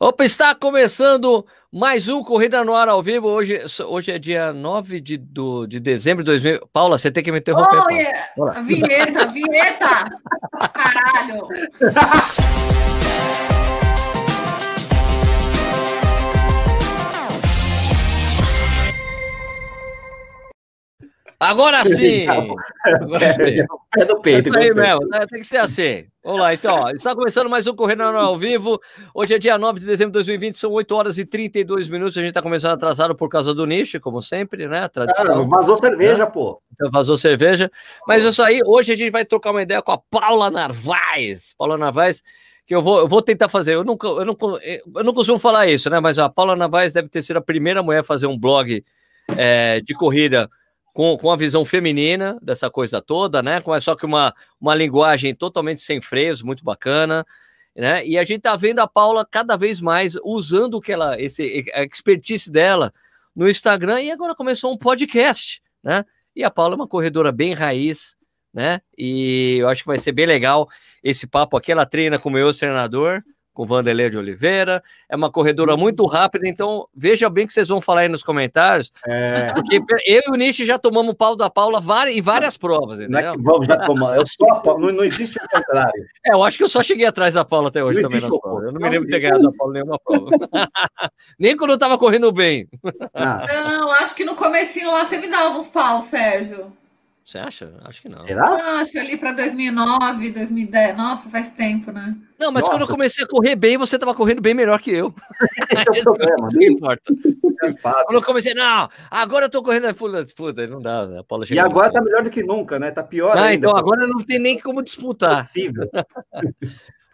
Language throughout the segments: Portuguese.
Opa, está começando mais um Corrida no Ar ao vivo. Hoje, hoje é dia 9 de, do, de dezembro de 2000. Paula, você tem que me interromper. Oh, yeah. Vinheta, vinheta! Caralho! Agora sim! Agora sim. Pé do peito. É aí mesmo, né? tem que ser assim. Vamos lá, então. Ó, está começando mais um Correndo ao Vivo. Hoje é dia 9 de dezembro de 2020, são 8 horas e 32 minutos. A gente está começando atrasado por causa do nicho, como sempre, né? Tradição. Ah, vazou cerveja, né? pô. Então, vazou cerveja. Mas isso aí, hoje a gente vai trocar uma ideia com a Paula Narvaez. Paula Narvaez que eu vou, eu vou tentar fazer. Eu, nunca, eu, não, eu não costumo falar isso, né? Mas a Paula Narvaez deve ter sido a primeira mulher a fazer um blog é, de corrida com, com a visão feminina dessa coisa toda, né? Com, só que uma, uma linguagem totalmente sem freios, muito bacana. Né? E a gente tá vendo a Paula cada vez mais usando que ela, esse, a expertise dela no Instagram e agora começou um podcast, né? E a Paula é uma corredora bem raiz, né? E eu acho que vai ser bem legal esse papo aqui. Ela treina com o meu treinador, com Vanderlei de Oliveira. É uma corredora uhum. muito rápida, então veja bem que vocês vão falar aí nos comentários. É... Porque eu e o Nishi já tomamos pau da Paula em várias provas, entendeu? Não é vamos, já tomamos. Eu só, não, não existe o contrário. É, eu acho que eu só cheguei atrás da Paula até hoje não também nas provas. Eu não, não me lembro de ter ganhado da Paula nenhuma prova. Nem quando eu estava correndo bem. Ah. Não, acho que no comecinho lá você me dava uns pau, Sérgio. Você acha? Acho que não. Será? Acho ali para 2009, 2010. Nossa, faz tempo, né? Não, mas Nossa. quando eu comecei a correr bem, você estava correndo bem melhor que eu. Esse é o problema, não importa. Quando eu comecei, não, agora eu tô correndo. Puta, não dá. A Paula e agora tá melhor do que nunca, né? Tá pior ah, ainda. Então agora não tem nem como disputar. Possível.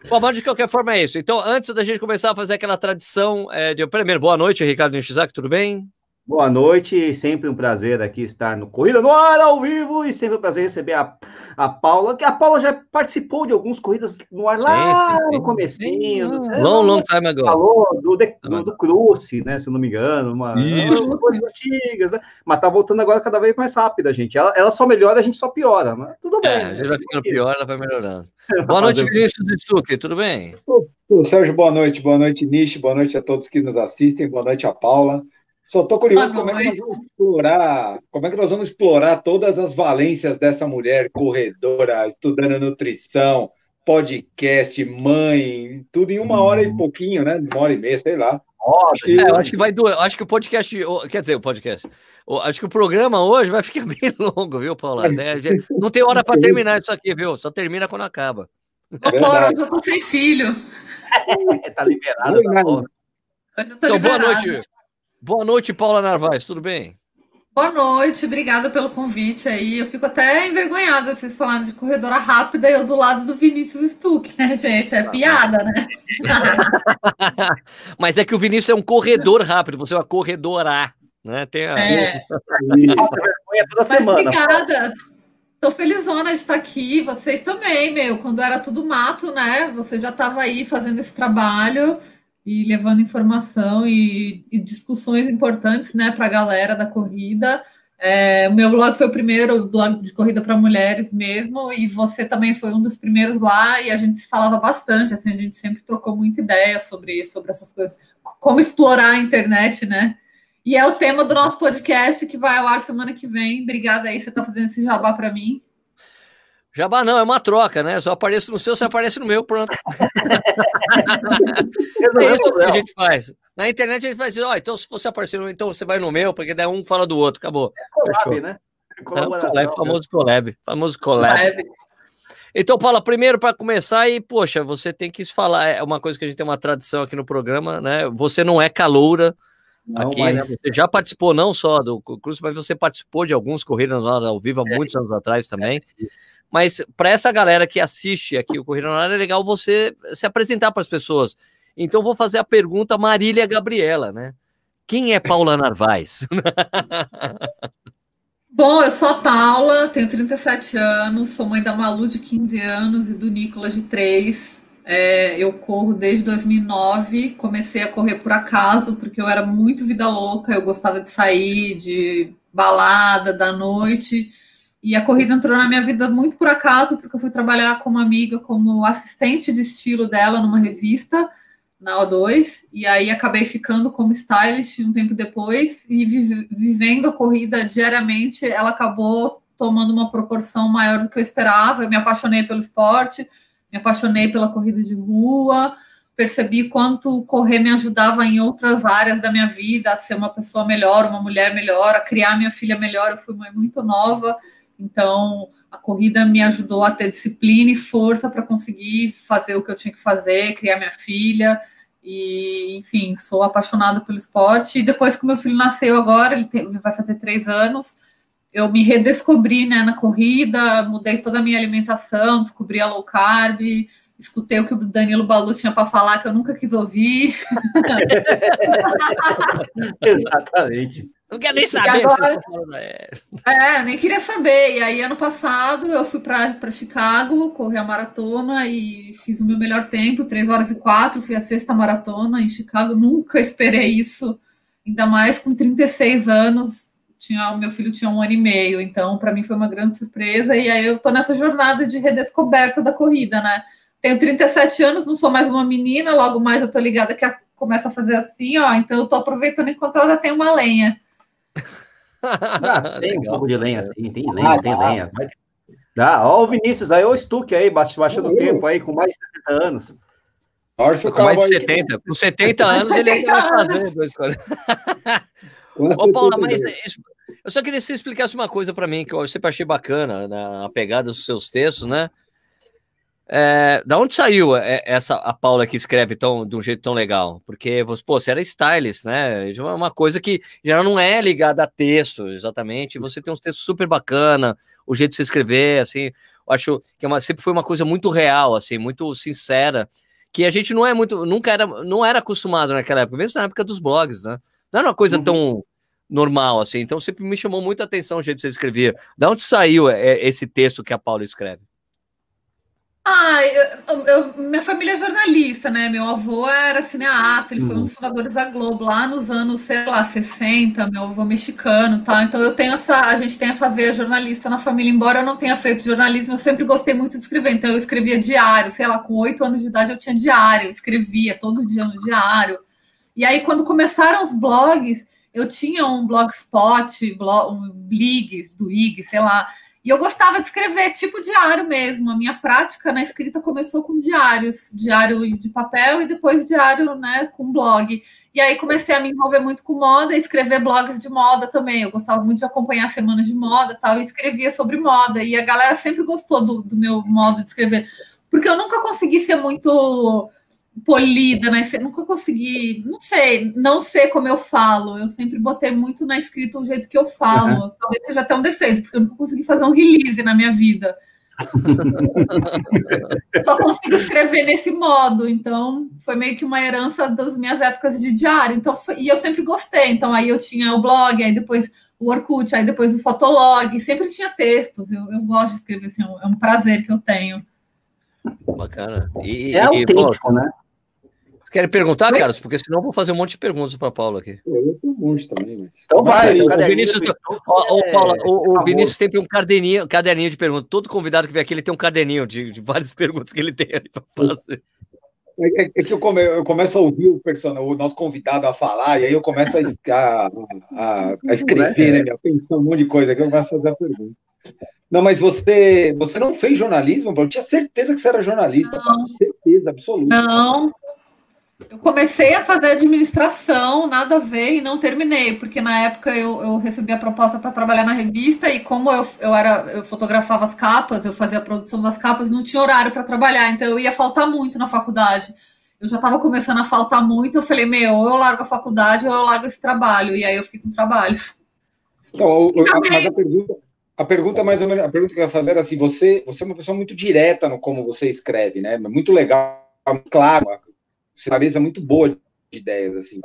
Bom, mas de qualquer forma é isso. Então, antes da gente começar a fazer aquela tradição é, de. Primeiro, boa noite, Ricardo Nishizaki, tudo bem? Boa noite, sempre um prazer aqui estar no Corrida no Ar ao vivo e sempre um prazer receber a, a Paula, que a Paula já participou de algumas corridas no ar lá sim, sim, no comecinho. Sim, long, long time ago. Falou do, de, do, do Cruce, né, se eu não me engano, uma, uma coisas antigas, né? Mas tá voltando agora cada vez mais rápida, gente. Ela, ela só melhora, a gente só piora, mas tudo bem. É, a gente vai ficando pior, ela vai melhorando. Boa noite, Vinícius Stuck, tudo bem? Sérgio, boa noite, boa noite, Nish, boa noite a todos que nos assistem, boa noite a Paula. Só estou curioso como é que nós vamos explorar, como é que nós vamos explorar todas as valências dessa mulher corredora, estudando nutrição, podcast, mãe, tudo em uma hora e uhum. pouquinho, né? Uma hora e meia, sei lá. acho que, é, acho que vai doer. Acho que o podcast, quer dizer, o podcast. Acho que o programa hoje vai ficar bem longo, viu, Paula? É, não tem hora para terminar isso aqui, viu? Só termina quando acaba. Agora eu tô sem filho. tá liberado. Tá então, boa noite. Boa noite, Paula Narvaez, tudo bem? Boa noite, obrigada pelo convite aí. Eu fico até envergonhada vocês falando de corredora rápida e eu do lado do Vinícius Stuck, né, gente? É piada, né? Mas é que o Vinícius é um corredor rápido, você é uma corredora, né? Tem a... É. Nossa, vergonha toda Mas semana. Obrigada. Tô felizona de estar aqui. Vocês também, meu. Quando era tudo mato, né? Você já estava aí fazendo esse trabalho e levando informação e, e discussões importantes né, para a galera da corrida. É, o meu blog foi o primeiro blog de corrida para mulheres mesmo, e você também foi um dos primeiros lá, e a gente se falava bastante, assim, a gente sempre trocou muita ideia sobre, sobre essas coisas, como explorar a internet, né? E é o tema do nosso podcast que vai ao ar semana que vem. Obrigada aí, você está fazendo esse jabá para mim. Jabá não, é uma troca, né? Só apareço no seu, você aparece no meu, pronto. é isso que a gente faz. Na internet a gente faz assim, ó, então se você aparecer no então você vai no meu, porque daí um fala do outro, acabou. É collab, Fechou. né? É collab, né? famoso collab, famoso collab. Então, Paula, primeiro para começar, e poxa, você tem que falar, é uma coisa que a gente tem uma tradição aqui no programa, né? Você não é caloura, não, aqui, né? Você já participou não só do Cruz, mas você participou de alguns corridas ao vivo há é, muitos anos atrás também. É, mas para essa galera que assiste aqui o Corrida Ar, é legal você se apresentar para as pessoas. Então vou fazer a pergunta Marília Gabriela, né? Quem é Paula Narvaez? Bom, eu sou a Paula, tenho 37 anos, sou mãe da Malu de 15 anos e do Nicolas de 3. É, eu corro desde 2009, comecei a correr por acaso, porque eu era muito vida louca, eu gostava de sair, de balada, da noite. E a corrida entrou na minha vida muito por acaso, porque eu fui trabalhar com uma amiga como assistente de estilo dela numa revista na O2, e aí acabei ficando como stylist um tempo depois, e vivendo a corrida diariamente, ela acabou tomando uma proporção maior do que eu esperava. Eu me apaixonei pelo esporte, me apaixonei pela corrida de rua, percebi quanto correr me ajudava em outras áreas da minha vida, a ser uma pessoa melhor, uma mulher melhor, a criar minha filha melhor. Eu fui mãe muito nova, então a corrida me ajudou a ter disciplina e força para conseguir fazer o que eu tinha que fazer, criar minha filha. E, enfim, sou apaixonada pelo esporte. E depois que meu filho nasceu agora, ele, tem, ele vai fazer três anos, eu me redescobri né, na corrida, mudei toda a minha alimentação, descobri a low carb, escutei o que o Danilo Balu tinha para falar que eu nunca quis ouvir. Exatamente. Não quer nem saber. Agora, é. nem queria saber. E aí, ano passado, eu fui para Chicago correr a maratona e fiz o meu melhor tempo, 3 horas e 4. Fui a sexta maratona em Chicago. Nunca esperei isso, ainda mais com 36 anos tinha o meu filho tinha um ano e meio, então para mim foi uma grande surpresa. E aí eu tô nessa jornada de redescoberta da corrida, né? Tenho 37 anos, não sou mais uma menina, logo mais eu tô ligada que a, começa a fazer assim, ó. Então eu tô aproveitando enquanto ela tem uma lenha. Ah, tem um pouco de lenha, sim, tem lenha, ah, tem tá. lenha. Dá, ó o Vinícius aí, o Stuck aí, baixando o tempo aí, com mais de 60 anos. Torce com mais de 70. Com 70 anos ele ainda vai fazer coisas. Ô, Paula, mas eu só queria que você explicasse uma coisa para mim, que eu sempre achei bacana na pegada dos seus textos, né? É, da onde saiu é, essa a Paula que escreve tão, de um jeito tão legal? Porque você, pô, você era stylist, né? É uma coisa que já não é ligada a texto, exatamente. Você tem uns textos super bacana, o jeito de se escrever, assim. Eu acho que é uma, sempre foi uma coisa muito real, assim, muito sincera, que a gente não é muito, nunca era, não era acostumado naquela época, mesmo na época dos blogs, né? Não era uma coisa uhum. tão normal, assim. Então sempre me chamou muita atenção o jeito que você escrevia. Da onde saiu é, esse texto que a Paula escreve? Ah, eu, eu, minha família é jornalista, né? Meu avô era cineasta, ele foi um dos uhum. fundadores da Globo lá nos anos, sei lá, 60, meu avô mexicano, tá? Então eu tenho essa, a gente tem essa veia jornalista na família, embora eu não tenha feito jornalismo, eu sempre gostei muito de escrever, então eu escrevia diário, sei lá, com oito anos de idade eu tinha diário, eu escrevia todo dia no diário. E aí quando começaram os blogs, eu tinha um blogspot, blog, um blog do IG, sei lá, e eu gostava de escrever tipo diário mesmo. A minha prática na escrita começou com diários, diário de papel e depois diário, né, com blog. E aí comecei a me envolver muito com moda, escrever blogs de moda também. Eu gostava muito de acompanhar semanas de moda, tal, e escrevia sobre moda. E a galera sempre gostou do, do meu modo de escrever, porque eu nunca consegui ser muito polida, né? Você nunca consegui, não sei, não sei como eu falo. Eu sempre botei muito na escrita o jeito que eu falo. Uhum. Talvez seja até um defeito, porque eu nunca consegui fazer um release na minha vida. Só consigo escrever nesse modo, então foi meio que uma herança das minhas épocas de diário. Então, foi, e eu sempre gostei. Então, aí eu tinha o blog, aí depois o Orkut, aí depois o Fotolog, sempre tinha textos. Eu, eu gosto de escrever, assim, é um é prazer que eu tenho. Bacana. E, é autêntico, pô, né? Querem perguntar, Oi? Carlos? Porque senão eu vou fazer um monte de perguntas para Paula aqui. Eu tenho um monte também, mas... Então vai, o, Vinícius, o, o, Paula, o, o Vinícius sempre um caderninho, caderninho de perguntas. Todo convidado que vem aqui, ele tem um caderninho de, de várias perguntas que ele tem ali para fazer. É, é, é, que eu, come, eu, começo a ouvir o, person... o nosso convidado a falar, e aí eu começo a, a, a, a escrever, né? né? Pensando um monte de coisa, que eu começo a fazer a pergunta. Não, mas você, você não fez jornalismo? Eu tinha certeza que você era jornalista, não. certeza absoluta. Não, eu comecei a fazer administração, nada a ver, e não terminei, porque na época eu, eu recebi a proposta para trabalhar na revista, e como eu, eu, era, eu fotografava as capas, eu fazia a produção das capas, não tinha horário para trabalhar, então eu ia faltar muito na faculdade. Eu já estava começando a faltar muito, eu falei, meu, ou eu largo a faculdade ou eu largo esse trabalho, e aí eu fiquei com trabalho. Então, também... mas a pergunta, a pergunta mais ou menos, a pergunta que eu ia fazer era assim, você, você é uma pessoa muito direta no como você escreve, né? Muito legal, claro, clareza muito boa de ideias, assim.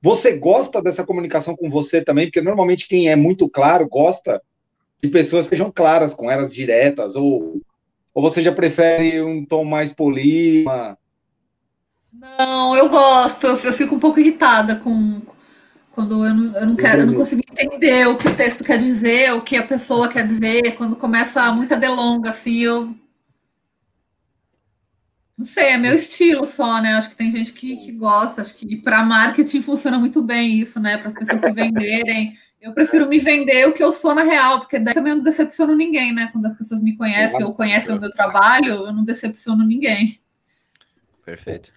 Você gosta dessa comunicação com você também? Porque normalmente quem é muito claro gosta de pessoas que sejam claras, com elas diretas, ou, ou você já prefere um tom mais polima? Não, eu gosto, eu, fico um pouco irritada com quando eu não, eu não quero, eu não consigo entender o que o texto quer dizer, o que a pessoa quer dizer, quando começa muita delonga, assim, eu Não sei, é meu estilo só, né? Acho que tem gente que, que gosta. Acho que para marketing funciona muito bem isso, né? Para as pessoas se venderem. Eu prefiro me vender o que eu sou na real, porque daí também eu não decepciono ninguém, né? Quando as pessoas me conhecem ou conhecem o meu trabalho, eu não decepciono ninguém. Perfeito.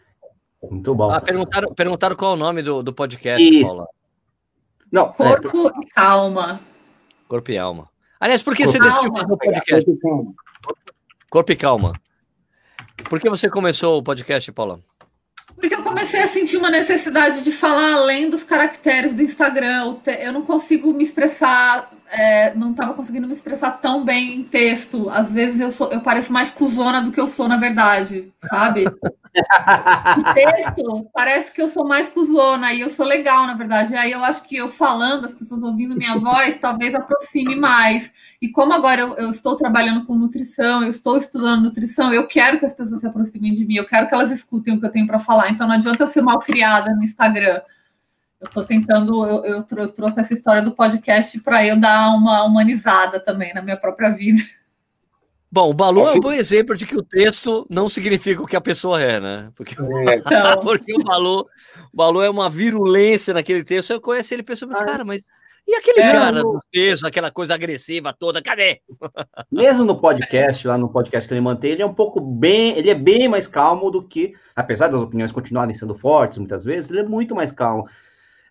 Muito bom. Ah, perguntaram, perguntaram qual é o nome do, do podcast, Isso. Paula. Não, Corpo é... e Calma. Corpo e Alma. Aliás, por que Corpo você decidiu fazer o podcast? Corpo e Calma. Por que você começou o podcast, Paula? Porque eu comecei a sentir uma necessidade de falar além dos caracteres do Instagram. Eu não consigo me expressar, é, não estava conseguindo me expressar tão bem em texto. Às vezes eu, sou, eu pareço mais cuzona do que eu sou, na verdade, sabe? em texto, parece que eu sou mais cuzona e eu sou legal, na verdade. E aí eu acho que eu falando, as pessoas ouvindo minha voz, talvez aproxime mais. E como agora eu, eu, estou trabalhando com nutrição, eu estou estudando nutrição, eu quero que as pessoas se aproximem de mim, eu quero que elas escutem o que eu tenho para falar. Então não adianta eu ser mal criada no Instagram. Eu estou tentando, eu, eu, eu, trouxe essa história do podcast para eu dar uma humanizada também na minha própria vida. Bom, o Balu é um bom exemplo de que o texto não significa o que a pessoa é, né? Porque, é. porque o, Balu, o Balu é uma virulência naquele texto. Eu conheço ele e penso, cara, mas e aquele é, cara no... do peso, aquela coisa agressiva toda, cadê? Mesmo no podcast, lá no podcast que ele mantém, ele é um pouco bem, ele é bem mais calmo do que, apesar das opiniões continuarem sendo fortes muitas vezes, ele é muito mais calmo.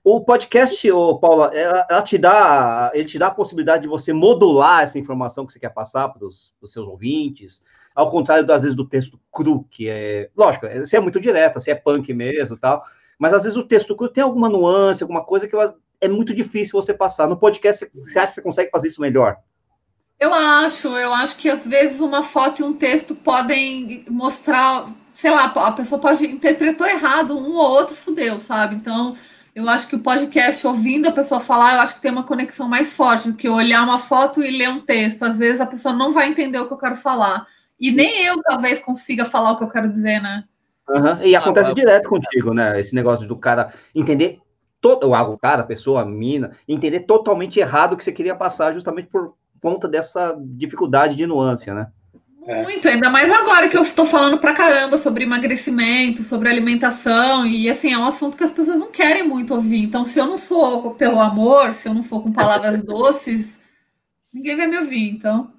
O podcast, ô, Paula, ela, ela te dá, ele te dá a possibilidade de você modular essa informação que você quer passar para os seus ouvintes, ao contrário, às vezes, do texto cru, que é, lógico, você é muito direta, você é punk mesmo tal, mas às vezes o texto cru tem alguma nuance, alguma coisa que é muito difícil você passar. No podcast, você acha que você consegue fazer isso melhor? Eu acho, eu acho que às vezes uma foto e um texto podem mostrar, sei lá, a pessoa pode interpretou errado, um ou outro fudeu, sabe? Então, eu acho que o podcast, ouvindo a pessoa falar, eu acho que tem uma conexão mais forte do que olhar uma foto e ler um texto. Às vezes a pessoa não vai entender o que eu quero falar. E nem eu, talvez, consiga falar o que eu quero dizer, né? Uhum. E acontece ah, direto contigo, né? Esse negócio do cara entender todo, o cara, a pessoa, a mina, entender totalmente errado o que você queria passar, justamente por conta dessa dificuldade de nuance, né? É. Muito, ainda mais agora que eu estou falando pra caramba sobre emagrecimento, sobre alimentação, e assim, é um assunto que as pessoas não querem muito ouvir. Então, se eu não for pelo amor, se eu não for com palavras doces, ninguém vai me ouvir, então.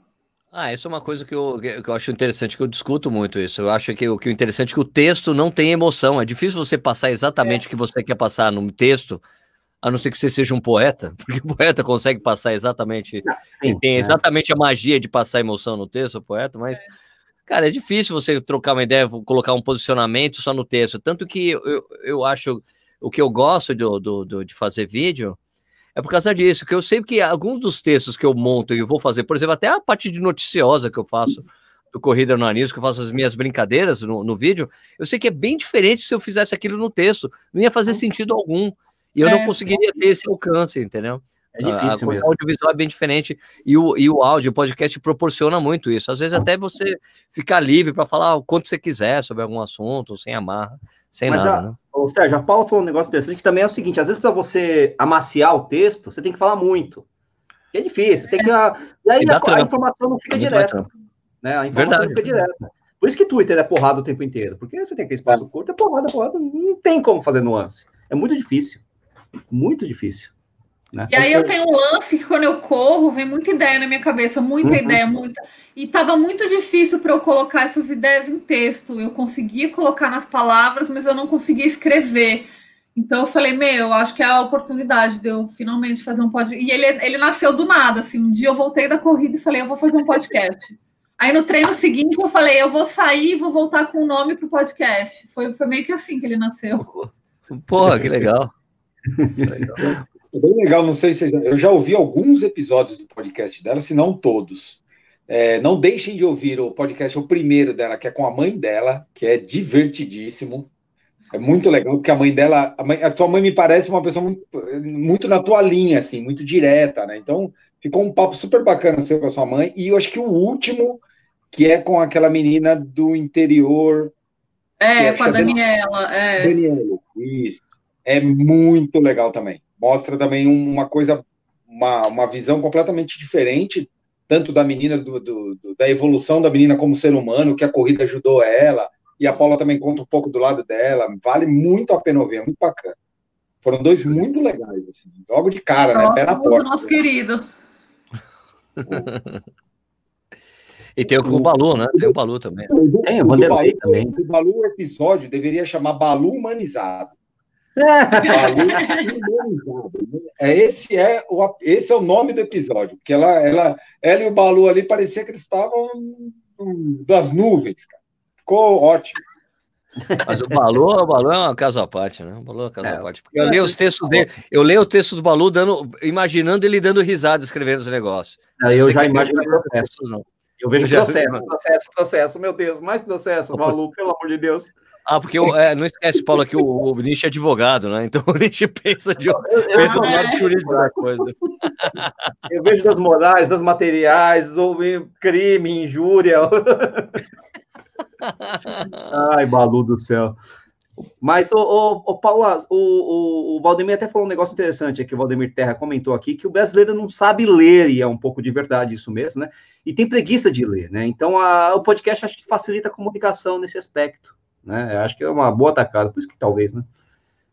Ah, isso é uma coisa que eu, que eu acho interessante, que eu discuto muito isso. Eu acho que o, que o interessante é que o texto não tem emoção. É difícil você passar exatamente é. o que você quer passar no texto, a não ser que você seja um poeta, porque o poeta consegue passar exatamente. Sim, tem é. exatamente a magia de passar emoção no texto, o poeta, mas. Cara, é difícil você trocar uma ideia, colocar um posicionamento só no texto. Tanto que eu, eu acho o que eu gosto do, do, do de fazer vídeo é por causa disso, que eu sei que alguns dos textos que eu monto e vou fazer, por exemplo, até a parte de noticiosa que eu faço do Corrida no Anisco, que eu faço as minhas brincadeiras no, no vídeo, eu sei que é bem diferente se eu fizesse aquilo no texto, não ia fazer sentido algum, e eu é. não conseguiria ter esse alcance, entendeu? É difícil a, a, O audiovisual é bem diferente e o, e o áudio, o podcast proporciona muito isso. Às vezes até você ficar livre para falar o quanto você quiser sobre algum assunto, sem amarra, sem Mas nada. A, né? Ô, Sérgio, a Paula falou um negócio interessante que também é o seguinte: às vezes, para você amaciar o texto, você tem que falar muito. Que é difícil. Tem que, a, e aí e a, a, informação não fica é direta. Né? A informação Verdade. não fica direta. Por isso que Twitter é porrada o tempo inteiro. Porque você tem aquele espaço é. curto, é porrada, porrada. Não tem como fazer nuance. É muito difícil. Muito difícil. Né? E aí eu tenho um lance que quando eu corro, vem muita ideia na minha cabeça, muita uhum. ideia, muita. E estava muito difícil para eu colocar essas ideias em texto. Eu conseguia colocar nas palavras, mas eu não conseguia escrever. Então eu falei, meu, acho que é a oportunidade de eu finalmente fazer um podcast. E ele, ele nasceu do nada, assim. Um dia eu voltei da corrida e falei, eu vou fazer um podcast. Aí no treino seguinte eu falei, eu vou sair e vou voltar com o nome para o podcast. Foi, foi meio que assim que ele nasceu. Porra, que legal. É bem legal, não sei se eu já ouvi alguns episódios do podcast dela, se não todos. É, não deixem de ouvir o podcast, o primeiro dela, que é com a mãe dela, que é divertidíssimo. É muito legal, porque a mãe dela, a, mãe, a tua mãe me parece uma pessoa muito, muito, na tua linha, assim, muito direta, né? Então, ficou um papo super bacana seu com a sua mãe. E eu acho que o último, que é com aquela menina do interior. É, com a Daniela. É. Daniela, isso. É muito legal também mostra também uma coisa, uma, uma visão completamente diferente, tanto da menina, do, do, da evolução da menina como ser humano, que a corrida ajudou ela, e a Paula também conta um pouco do lado dela. Vale muito a pena ouvir, é muito bacana. Foram dois muito legais, assim, logo de cara, né? Pé na porta. Nosso querido. E tem o, o Balu, né? Tem o Balu também. Tem o Vanderlei também. O Balu, o episódio deveria chamar Balu Humanizado. Balu Humanizado. É, esse, é o, esse é o nome do episódio, porque ela, ela, ela e o Balu ali parecia que eles estavam das nuvens, cara. Ficou ótimo. Mas o Balu, o Balu é uma casa à parte, né? O Balu é uma casa é, à parte. Porque eu leio os textos dele, eu leio o texto do Balu dando, imaginando ele dando risada escrevendo os negócios. Não, eu já imagino o processo, não. Eu vejo já processo, vi, processo, processo, meu Deus, mais processo, Balu, pelo amor de Deus. Ah, porque eu, é, não esquece, Paulo, que o, o Nietzsche é advogado, né? Então o Nietzsche pensa de pensa ah, é. jurídico da coisa. Eu vejo das morais, das materiais, ou crime, injúria. Ai, Balu do céu. Mas, o, o, o Paulo, o, o, o Valdemir até falou um negócio interessante aqui, o Valdemir Terra comentou aqui, que o brasileiro não sabe ler, e é um pouco de verdade isso mesmo, né? E tem preguiça de ler, né? Então, a, o podcast acho que facilita a comunicação nesse aspecto, né? Eu acho que é uma boa atacada, por isso que talvez, né?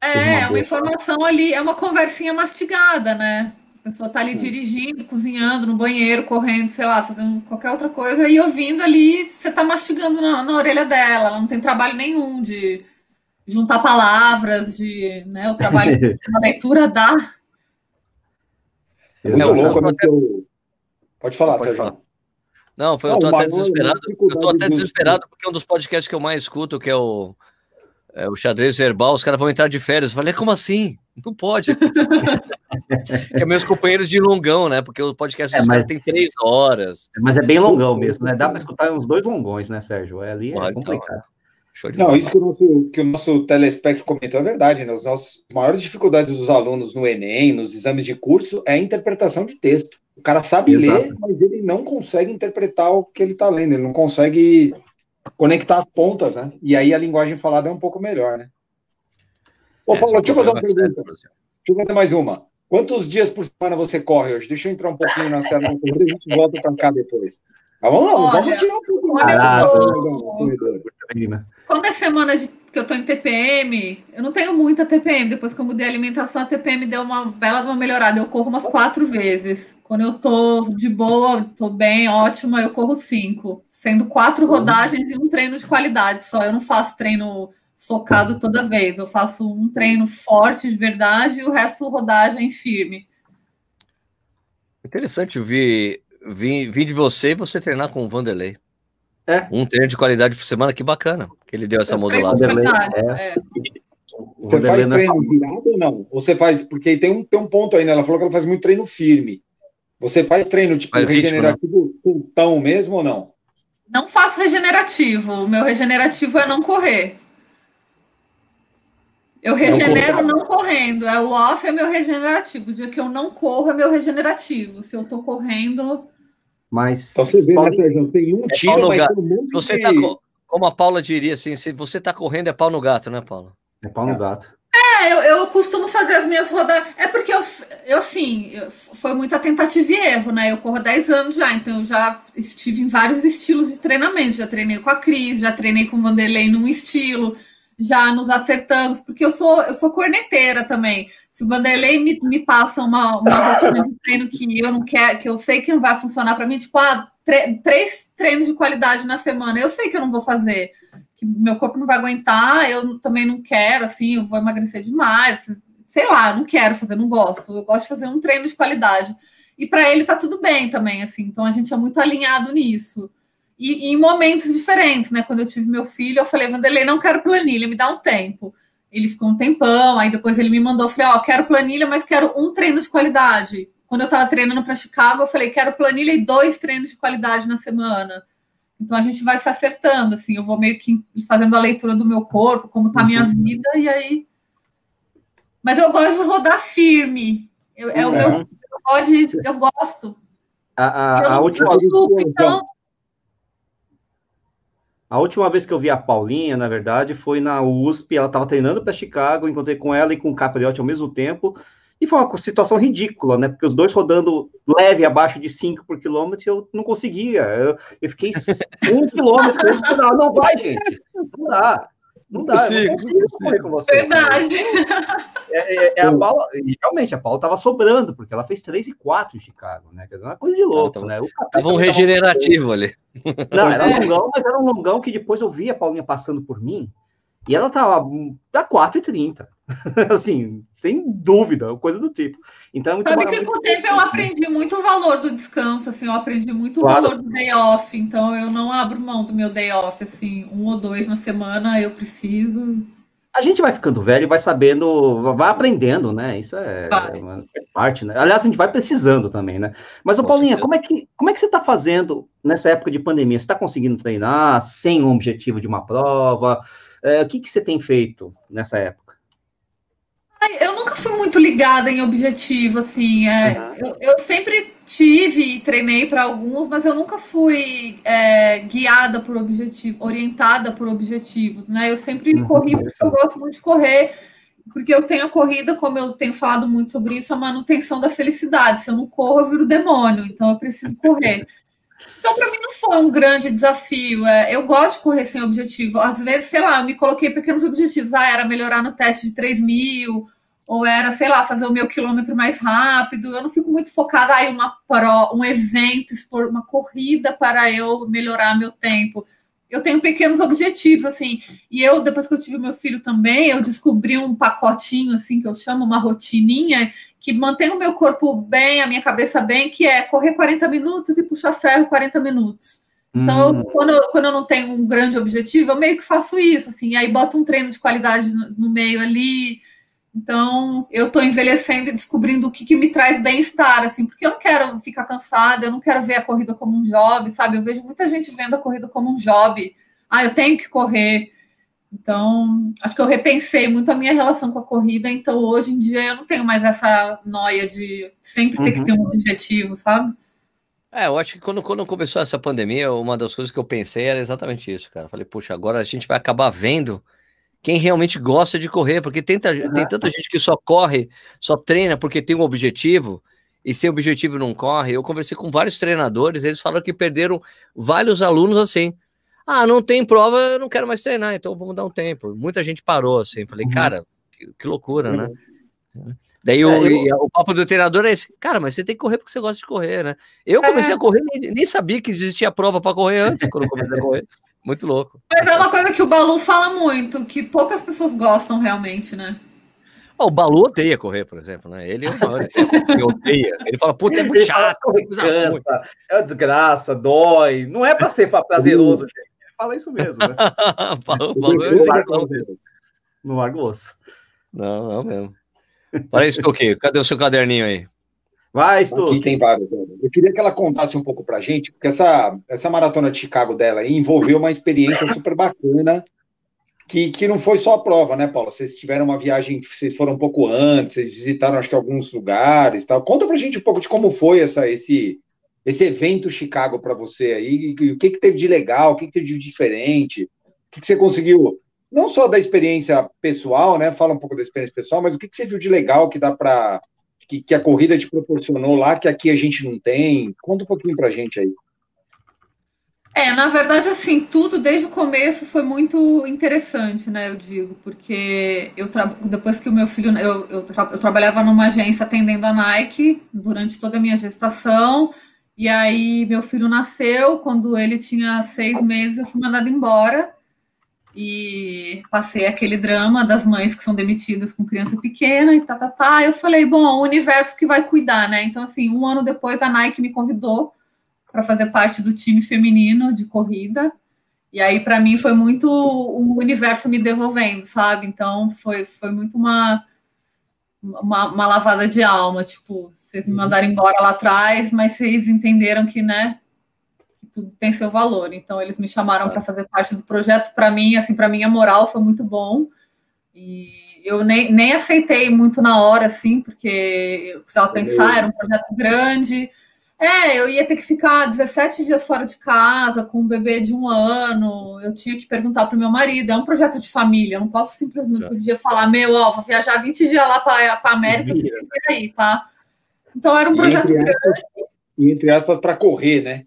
É, uma, uma informação ali, é uma conversinha mastigada, né? A pessoa tá ali dirigindo, cozinhando, no banheiro, correndo, sei lá, fazendo qualquer outra coisa, e ouvindo ali, você tá mastigando na, na orelha dela, ela não tem trabalho nenhum de juntar palavras, de né, o trabalho a leitura dá. É muito louco, né? Até... Pode falar, Pode Sérgio. Falar. Não, foi, eu tô até desesperado. Eu tô até desesperado porque é um dos podcasts que eu mais escuto, que é o, é o xadrez verbal, os caras vão entrar de férias. Eu falei, como assim? Não pode. é meus companheiros de longão, né? Porque o podcast é, dos mas... tem três horas. Mas é bem longão mesmo, né? Dá para escutar uns dois longões, né, Sérgio? É ali é Pode, complicado. Então, não, isso que o, nosso, que o nosso telespec comentou é verdade, né? Os nossos maiores dificuldades dos alunos no Enem, nos exames de curso, é a interpretação de texto. O cara sabe Exato. ler, mas ele não consegue interpretar o que ele está lendo, ele não consegue conectar as pontas, né? E aí a linguagem falada é um pouco melhor, né? Ô, é, Paulo, deixa eu fazer uma pergunta. Deixa eu fazer mais uma. Quantos dias por semana você corre hoje? Deixa eu entrar um pouquinho na cena e a gente volta para cá depois. Mas vamos lá, Olha, vamos tirar um pouco. Olha, quando é semana de, que eu tô em TPM, eu não tenho muita TPM. Depois que eu mudei a alimentação, a TPM deu uma bela uma melhorada. Eu corro umas quatro vezes. Quando eu tô de boa, tô bem, ótima, eu corro cinco. Sendo quatro rodagens e um treino de qualidade só. Eu não faço treino socado toda vez. Eu faço um treino forte de verdade e o resto rodagem firme. Interessante ouvir vir, vir de você e você treinar com o Vanderlei. É. Um treino de qualidade por semana, que bacana que ele deu essa modulada. É. É. Você faz treino virado ou não? Você faz, porque tem um, tem um ponto aí, né? Ela falou que ela faz muito treino firme. Você faz treino tipo faz regenerativo ritmo, né? mesmo ou não? Não faço regenerativo. O meu regenerativo é não correr. Eu regenero não, não correndo. É o off é meu regenerativo. O dia que eu não corro é meu regenerativo. Se eu tô correndo, mas. Então você vê, né, Sérgio? Tem um é tiro, mas tem um monte você tá tá, Como a Paula diria assim, se você tá correndo, é pau no gato, né, Paula? É pau no gato. É, eu, eu costumo fazer as minhas rodadas. É porque eu, eu assim, eu, foi muita tentativa e erro, né? Eu corro 10 anos já, então eu já estive em vários estilos de treinamento. Já treinei com a Cris, já treinei com o Vanderlei num estilo, já nos acertamos, porque eu sou, eu sou corneteira também. Se o Vanderlei me, me passa uma, uma rotina de treino que eu não quero, que eu sei que não vai funcionar para mim, tipo, ah, três treinos de qualidade na semana, eu sei que eu não vou fazer, que meu corpo não vai aguentar, eu também não quero, assim, eu vou emagrecer demais, sei lá, não quero fazer, não gosto. Eu gosto de fazer um treino de qualidade. E para ele tá tudo bem também, assim. Então a gente é muito alinhado nisso. E, e, em momentos diferentes, né? Quando eu tive meu filho, eu falei, Vanderlei, não quero planilha, me dá um tempo. Ele ficou um tempão, aí depois ele me mandou, eu falei, ó, oh, quero planilha, mas quero um treino de qualidade. Quando eu estava treinando para Chicago, eu falei, quero planilha e dois treinos de qualidade na semana. Então a gente vai se acertando, assim, eu vou meio que fazendo a leitura do meu corpo, como tá a minha uhum. vida, e aí. Mas eu gosto de rodar firme. Eu, é o meu. Eu gosto. De, eu gosto. A, a, a última. então, a última vez que eu vi a Paulinha, na verdade, foi na USP. Ela estava treinando para Chicago, encontrei com ela e com o Capriotti ao mesmo tempo. E foi uma situação ridícula, né? Porque os dois rodando leve abaixo de 5 por quilômetro, eu não conseguia. Eu, eu fiquei um quilômetro. Não, não vai, gente. Não dá. Não dá, consigo, eu não consigo correr com você. Verdade. É, é, é a Paula, realmente, a Paula estava sobrando, porque ela fez 3 e 4 em Chicago, né? Quer dizer, uma coisa de louco, tava, né? Tava um regenerativo tava... ali. Não, era um longão, mas era um longão que depois eu vi a Paulinha passando por mim, e ela tava a 4,30. assim, sem dúvida, coisa do tipo. Então, é Sabe que com o tempo eu aprendi muito o valor do descanso, assim, eu aprendi muito claro. o valor do day off, então eu não abro mão do meu day off, assim, um ou dois na semana eu preciso. A gente vai ficando velho e vai sabendo, vai aprendendo, né? Isso é, é parte, né? Aliás, a gente vai precisando também, né? Mas, ô, Paulinha, como é, que, como é que você está fazendo nessa época de pandemia? Você está conseguindo treinar sem um objetivo de uma prova? É, o que, que você tem feito nessa época? Eu nunca fui muito ligada em objetivo, assim. É, uhum. eu, eu, sempre tive e treinei para alguns, mas eu nunca fui é, guiada por objetivo, orientada por objetivos, né? Eu sempre uhum. corri porque eu gosto muito de correr, porque eu tenho a corrida, como eu tenho falado muito sobre isso, a manutenção da felicidade. Se eu não corro, eu viro demônio, então eu preciso correr. Então, para mim, não foi um grande desafio. É, eu gosto de correr sem objetivo. Às vezes, sei lá, eu me coloquei pequenos objetivos. Ah, era melhorar no teste de 3 mil, ou era, sei lá, fazer o meu quilômetro mais rápido. Eu não fico muito focada em uma pro, um evento, uma corrida para eu melhorar meu tempo. Eu tenho pequenos objetivos, assim. E eu, depois que eu tive meu filho também, eu descobri um pacotinho, assim, que eu chamo uma rotininha, que mantém o meu corpo bem, a minha cabeça bem, que é correr 40 minutos e puxar ferro 40 minutos. Então, hum. quando, eu, quando eu não tenho um grande objetivo, eu meio que faço isso, assim. E aí boto um treino de qualidade no, no meio ali, então, eu estou envelhecendo e descobrindo o que, que me traz bem-estar, assim, porque eu não quero ficar cansada, eu não quero ver a corrida como um job, sabe? Eu vejo muita gente vendo a corrida como um job. Ah, eu tenho que correr. Então, acho que eu repensei muito a minha relação com a corrida, então hoje em dia eu não tenho mais essa noia de sempre ter uhum. que ter um objetivo, sabe? É, eu acho que quando, quando começou essa pandemia, uma das coisas que eu pensei era exatamente isso, cara. Falei, puxa, agora a gente vai acabar vendo quem realmente gosta de correr, porque tenta, uhum. tem tanta gente que só corre, só treina porque tem um objetivo, e sem objetivo não corre. Eu conversei com vários treinadores, eles falaram que perderam vários alunos assim. Ah, não tem prova, eu não quero mais treinar, então vamos dar um tempo. Muita gente parou assim. Falei, uhum. cara, que, que loucura, né? uhum. né? Daí é, o, eu... o papo do treinador é esse, cara, mas você tem que correr porque você gosta de correr, né? Eu comecei é. a correr, nem, nem sabia que existia prova para correr antes, quando eu comecei a correr. Muito louco. Mas é uma coisa que o Balu fala muito, que poucas pessoas gostam realmente, né? Oh, o Balu odeia correr, por exemplo, né? Ele é o maior ele odeia. Ele fala, puta, é muito chato. Fala, cansa, é uma desgraça, dói. Não é para ser prazeroso, gente. Fala isso mesmo, né? o Balu é assim, no largo osso. Não, não mesmo. Fala isso, quê? Cadê o seu caderninho aí? Vai, estou. Aqui tem vários. Eu queria que ela contasse um pouco para gente, porque essa, essa maratona de Chicago dela aí envolveu uma experiência super bacana, que, que não foi só a prova, né, Paulo? Vocês tiveram uma viagem, vocês foram um pouco antes, vocês visitaram, acho que, alguns lugares tal. Conta para gente um pouco de como foi essa, esse, esse evento Chicago para você aí, o que, que teve de legal, o que, que teve de diferente, o que, que você conseguiu, não só da experiência pessoal, né? Fala um pouco da experiência pessoal, mas o que, que você viu de legal que dá para que, que a corrida te proporcionou lá, que aqui a gente não tem? Conta um pouquinho para gente aí. É, na verdade, assim, tudo desde o começo foi muito interessante, né? Eu digo, porque eu depois que o meu filho, eu, eu, tra eu, trabalhava numa agência atendendo a Nike durante toda a minha gestação, e aí meu filho nasceu, quando ele tinha seis meses, eu fui mandada embora e passei aquele drama das mães que são demitidas com criança pequena e tá, tá, tá. Eu falei, bom, o universo que vai cuidar, né? Então, assim, um ano depois a Nike me convidou para fazer parte do time feminino de corrida. E aí, para mim, foi muito o universo me devolvendo, sabe? Então, foi, foi muito uma, uma, uma lavada de alma. Tipo, vocês me mandaram embora lá atrás, mas vocês entenderam que, né, tudo tem seu valor. Então eles me chamaram para fazer parte do projeto. Para mim, assim, para minha moral foi muito bom. E eu nem, nem aceitei muito na hora, assim, porque eu precisava pensar, era um projeto grande. É, eu ia ter que ficar 17 dias fora de casa com um bebê de um ano. Eu tinha que perguntar para o meu marido. É um projeto de família. Eu não posso simplesmente podia falar, meu, ó, vou viajar 20 dias lá para a América, você se aí, tá? Então era um projeto e grande. Aspas, e entre aspas, para correr, né?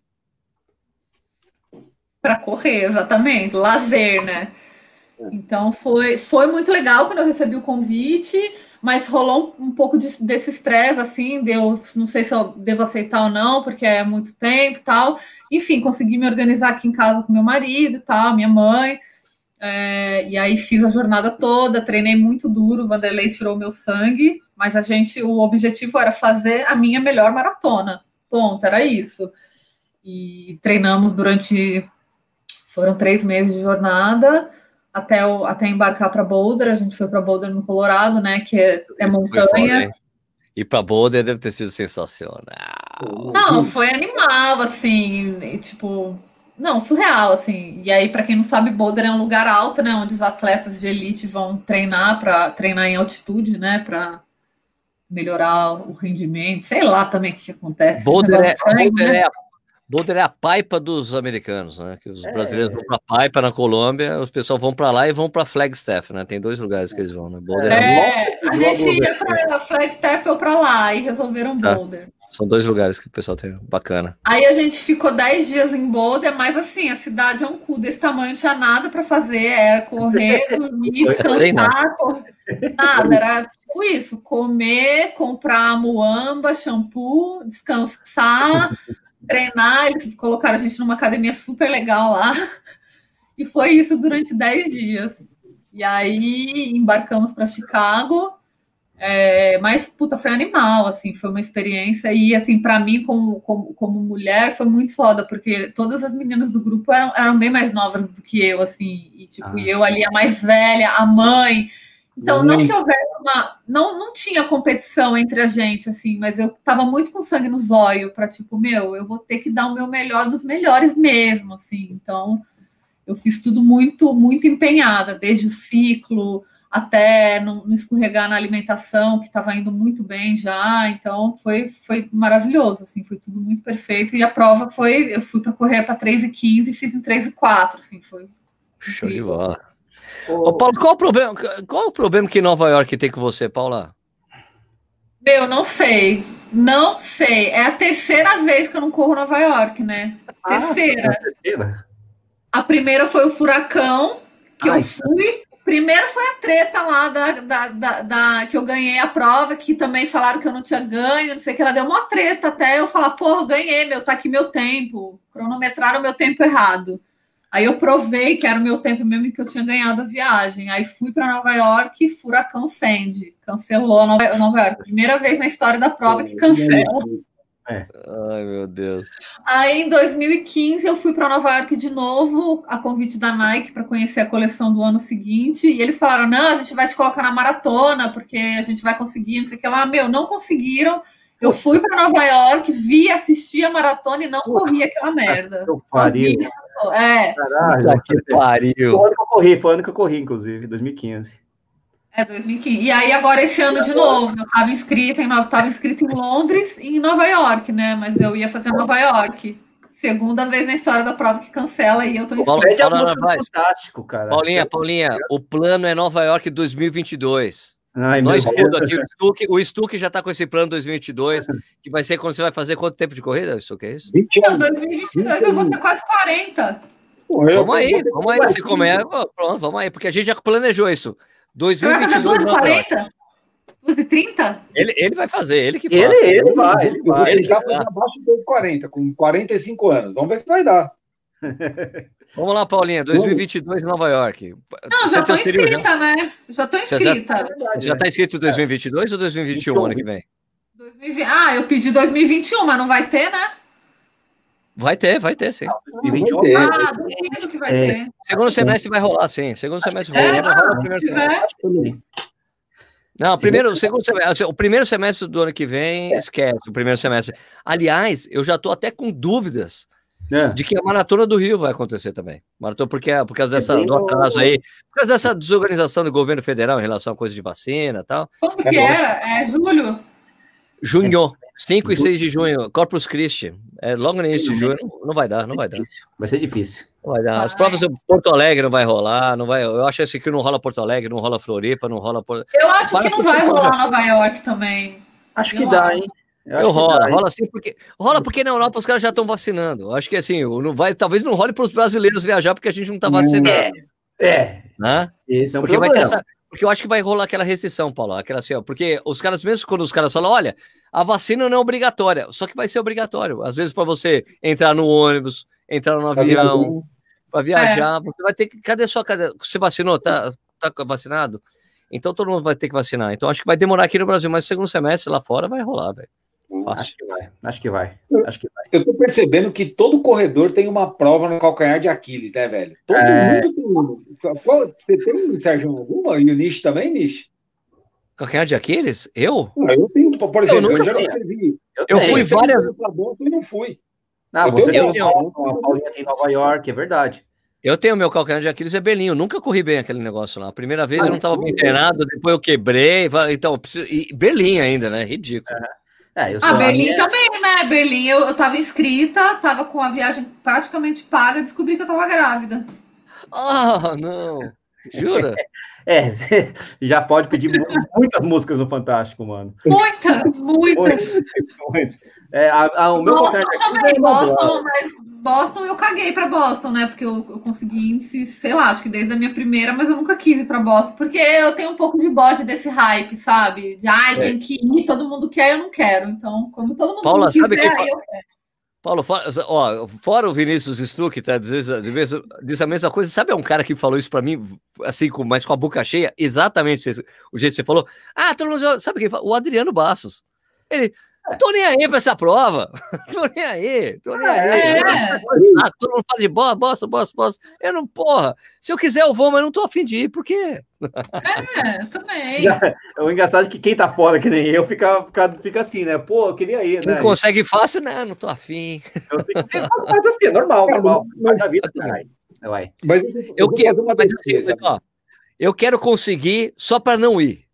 para correr, exatamente, lazer, né? Então foi, foi muito legal quando eu recebi o convite, mas rolou um, pouco de, desse estresse, assim, deu, não sei se eu devo aceitar ou não, porque é muito tempo e tal. Enfim, consegui me organizar aqui em casa com meu marido e tal, minha mãe. É, e aí fiz a jornada toda, treinei muito duro, o Vanderlei tirou meu sangue, mas a gente, o objetivo era fazer a minha melhor maratona. Ponto, era isso. E treinamos durante. Foram três meses de jornada até, o, até embarcar para Boulder. A gente foi para Boulder no Colorado, né? Que é, é montanha. E para Boulder deve ter sido sensacional. Não, foi animal, assim, e, tipo, não, surreal, assim. E aí, para quem não sabe, Boulder é um lugar alto, né, onde os atletas de elite vão treinar para treinar em altitude, né, para melhorar o rendimento. Sei lá também o que acontece. Boulder, é, sangue, Boulder né? é, Boulder é a paipa dos americanos, né? Que os é. brasileiros vão para Paipa na Colômbia, os pessoal vão para lá e vão para Flagstaff, né? Tem dois lugares que eles vão, né? Boulder é, é a gente ia para Flagstaff ou para lá e resolveram tá. Boulder. São dois lugares que o pessoal tem bacana. Aí a gente ficou dez dias em Boulder, mas assim, a cidade é um cu desse tamanho, não tinha nada para fazer, era correr, dormir, descansar, nada, era tipo isso, comer, comprar muamba, shampoo, descansar, treinar, eles colocaram a gente numa academia super legal lá. E foi isso durante 10 dias. E aí embarcamos para Chicago. É, mas, puta, foi animal, assim, foi uma experiência. E, assim, para mim, como, como, como, mulher, foi muito foda, porque todas as meninas do grupo eram, eram bem mais novas do que eu, assim. E, tipo, ah. eu ali, a mais velha, a mãe. Então, não que houvesse uma. Não, não tinha competição entre a gente, assim, mas eu tava muito com sangue no zóio para tipo, meu, eu vou ter que dar o meu melhor dos melhores mesmo, assim. Então, eu fiz tudo muito, muito empenhada, desde o ciclo até não, escorregar na alimentação, que estava indo muito bem já. Então, foi, foi maravilhoso, assim, foi tudo muito perfeito. E a prova foi, eu fui para correr para 3 e 15 e fiz em 3 e 4, assim, foi. Show de bola. Ô, Paulo, qual o problema? Qual o problema que Nova York tem com você, Paula? Eu não sei. Não sei. É a terceira vez que eu não corro Nova York, né? Ah, terceira. A, terceira. a primeira foi o furacão, que Ai, eu fui. Primeiro foi a treta lá da, da, da, da, que eu ganhei a prova, que também falaram que eu não tinha ganho, não sei o que. Ela deu uma treta até eu falar, porra, ganhei, meu, tá aqui meu tempo. Cronometraram meu tempo errado. Aí eu provei que era o meu tempo mesmo que eu tinha ganhado a viagem. Aí fui para Nova York, furacão Sandy. Cancelou Nova, Nova York. Primeira vez na história da prova que cancela. É. Ai, meu Deus. Aí em 2015 eu fui para Nova York de novo, a convite da Nike para conhecer a coleção do ano seguinte. E eles falaram: não, a gente vai te colocar na maratona, porque a gente vai conseguir, não sei o que lá. Meu, não conseguiram. Eu fui para Nova York, vi, assisti a maratona e não corri aquela merda. Eu pariu. É. Caralho, que pariu. Foi o ano que eu corri, foi o ano que eu corri, inclusive, 2015. É, 2015. E aí, agora, esse ano de novo, eu estava inscrita em, tava inscrita em Londres e em Nova York, né? Mas eu ia fazer Nova York. Segunda vez na história da prova que cancela e eu tô inscrita. Paulo, fantástico, cara. Paulinha, Paulinha, o plano é Nova York 2022. Ai, Nós tudo aqui, o Stuck, o Stuck já está com esse plano 2022, que vai ser quando você vai fazer quanto tempo de corrida, Stuck, é isso? 20 anos. 2022 eu vou ter quase 40. vamos aí, vamos aí, você começa, pronto, vamos aí, porque a gente já planejou isso. 2022 não 40? 12 30? Ele, ele vai fazer, ele que faz. Ele, ele vai, ele vai. Ele, ele tá abaixo dos 40, com 45 anos. Vamos ver se vai dar. Vamos lá, Paulinha, 2022 em Nova York. Não, já estou inscrita, já... né? Já estou inscrita. Já está inscrito 2022 é. ou 2021 ano que vem? 2020... Ah, eu pedi 2021, mas não vai ter, né? Vai ter, vai ter, sim. 2021. Ah, duvido que vai é. ter. Segundo semestre vai rolar, sim. Segundo semestre vai rolar. É, vai rolar primeiro semestre. Não, primeiro, o segundo semestre, o primeiro semestre do ano que vem, é. esquece o primeiro semestre. Aliás, eu já estou até com dúvidas é. de que a maratona do Rio vai acontecer também. Maratona, porque, por causa dessa, do atraso aí, por causa dessa desorganização do governo federal em relação a coisa de vacina e tal. Como que era? É julho? Junho, 5 e 6 de junho, Corpus Christi. É logo no início de junho, não vai dar, não vai dar. Vai ser difícil. Não vai dar. As provas de Porto Alegre não vai rolar, não vai. Eu acho esse que não rola Porto Alegre, não rola Floripa, não rola Porto. Eu acho que não vai rolar Nova York também. Acho que dá, hein? Eu, eu rola, rola sim, porque rola porque na Europa os caras já estão vacinando. Acho que assim, não vai, talvez não role para os brasileiros viajar porque a gente não está vacinando. É. É. Né? Esse é um porque problema. Vai ter essa, porque eu acho que vai rolar aquela restrição, Paulo. Aquela assim, ó, porque os caras, mesmo quando os caras falam, olha, a vacina não é obrigatória, só que vai ser obrigatório. Às vezes, para você entrar no ônibus, entrar no avião, para viajar, é. você vai ter que. Cadê sua. Cadê, você vacinou? Tá, tá vacinado? Então todo mundo vai ter que vacinar. Então acho que vai demorar aqui no Brasil, mas segundo semestre lá fora vai rolar, velho. Acho que vai, acho que vai. Acho que vai. Eu tô percebendo que todo corredor tem uma prova no calcanhar de Aquiles, né, velho? Todo é... mundo tem. Você tem, Sérgio, alguma? E o Nish também, Nish? Calcanhar de Aquiles? Eu? Não, eu tenho, por exemplo, eu, eu já me inscrevi. Eu, eu fui várias. vezes. e não fui. Ah, você tem tenho... a Paulinha tem Nova York, é verdade. Eu tenho meu calcanhar de Aquiles é belinho, nunca corri bem aquele negócio lá. A primeira vez ah, eu não estava bem treinado, depois eu quebrei, então, e belinho ainda, né? Ridículo. É. É, ah, Berlim minha... também, né? Berlim, eu, eu tava inscrita, tava com a viagem praticamente paga, descobri que eu tava grávida. Ah, não. Jura? É, você já pode pedir muitas músicas no Fantástico, mano. Muitas, muitas. muitas. É, a, a, o meu Boston também, é Boston, mas Boston eu caguei para Boston, né? Porque eu, eu consegui sei lá, acho que desde a minha primeira, mas eu nunca quis ir para Boston, porque eu tenho um pouco de bode desse hype, sabe? De ai, é. tem que ir, todo mundo quer, eu não quero. Então, como todo mundo Paula, quiser, sabe que... eu quero. Paulo, ó, fora o Vinícius Stuck, tá, diz, diz, a mesma coisa. Sabe, é um cara que falou isso para mim, assim, com, mas com a boca cheia, exatamente o jeito que você falou. Ah, todo mundo, sabe quem fala? O Adriano Bassos. Ele, tô nem aí pra essa prova. tô nem aí, tô nem aí. É. Ah, todo mundo fala de bosta, bosta, bosta, bosta. Eu não, porra. Se eu quiser, eu vou, mas não tô afim de ir. Por quê? É, também. É o engraçado que quem tá fora, que nem eu, fica, fica, fica assim, né? Pô, eu queria ir, né? Não consegue fácil, né? Não tô afim. Eu fico, mas assim, é normal, normal. Mas a vida, caralho. Vai. Mas eu, eu, eu quero, mas, ó, eu quero conseguir só para não ir.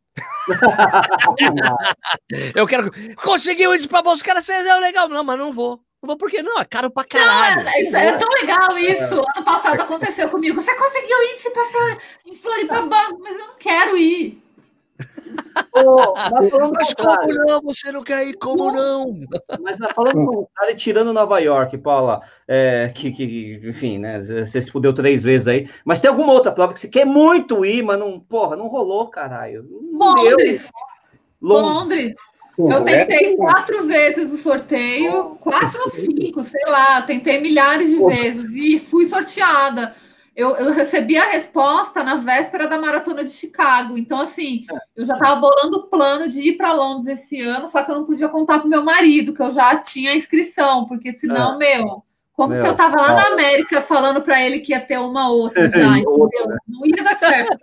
eu quero. Conseguiu isso pra cara, seja é legal. Não, mas não vou. Não vou porque não, é caro pra caralho. Não, é, isso, é tão legal isso. É. Ano passado aconteceu comigo. Você conseguiu índice pra Flor... em Floripa, mas eu não quero ir. Oh, mas, mas como não? Você não quer ir? Como não? Mas falando tá tirando Nova York, Paula, é, que, que, enfim, né? Você se fudeu três vezes aí. Mas tem alguma outra prova que você quer muito ir, mas não, porra, não rolou, caralho. Londres. Londres. Eu tentei quatro vezes o sorteio, quatro ou cinco, sei lá, tentei milhares de vezes e fui sorteada eu, eu recebi a resposta na véspera da maratona de Chicago. Então, assim, é. eu já estava bolando o plano de ir para Londres esse ano, só que eu não podia contar para meu marido, que eu já tinha a inscrição, porque senão, é. meu, como meu, que eu estava lá na América falando para ele que ia ter uma outra já, entendeu? Não ia dar certo.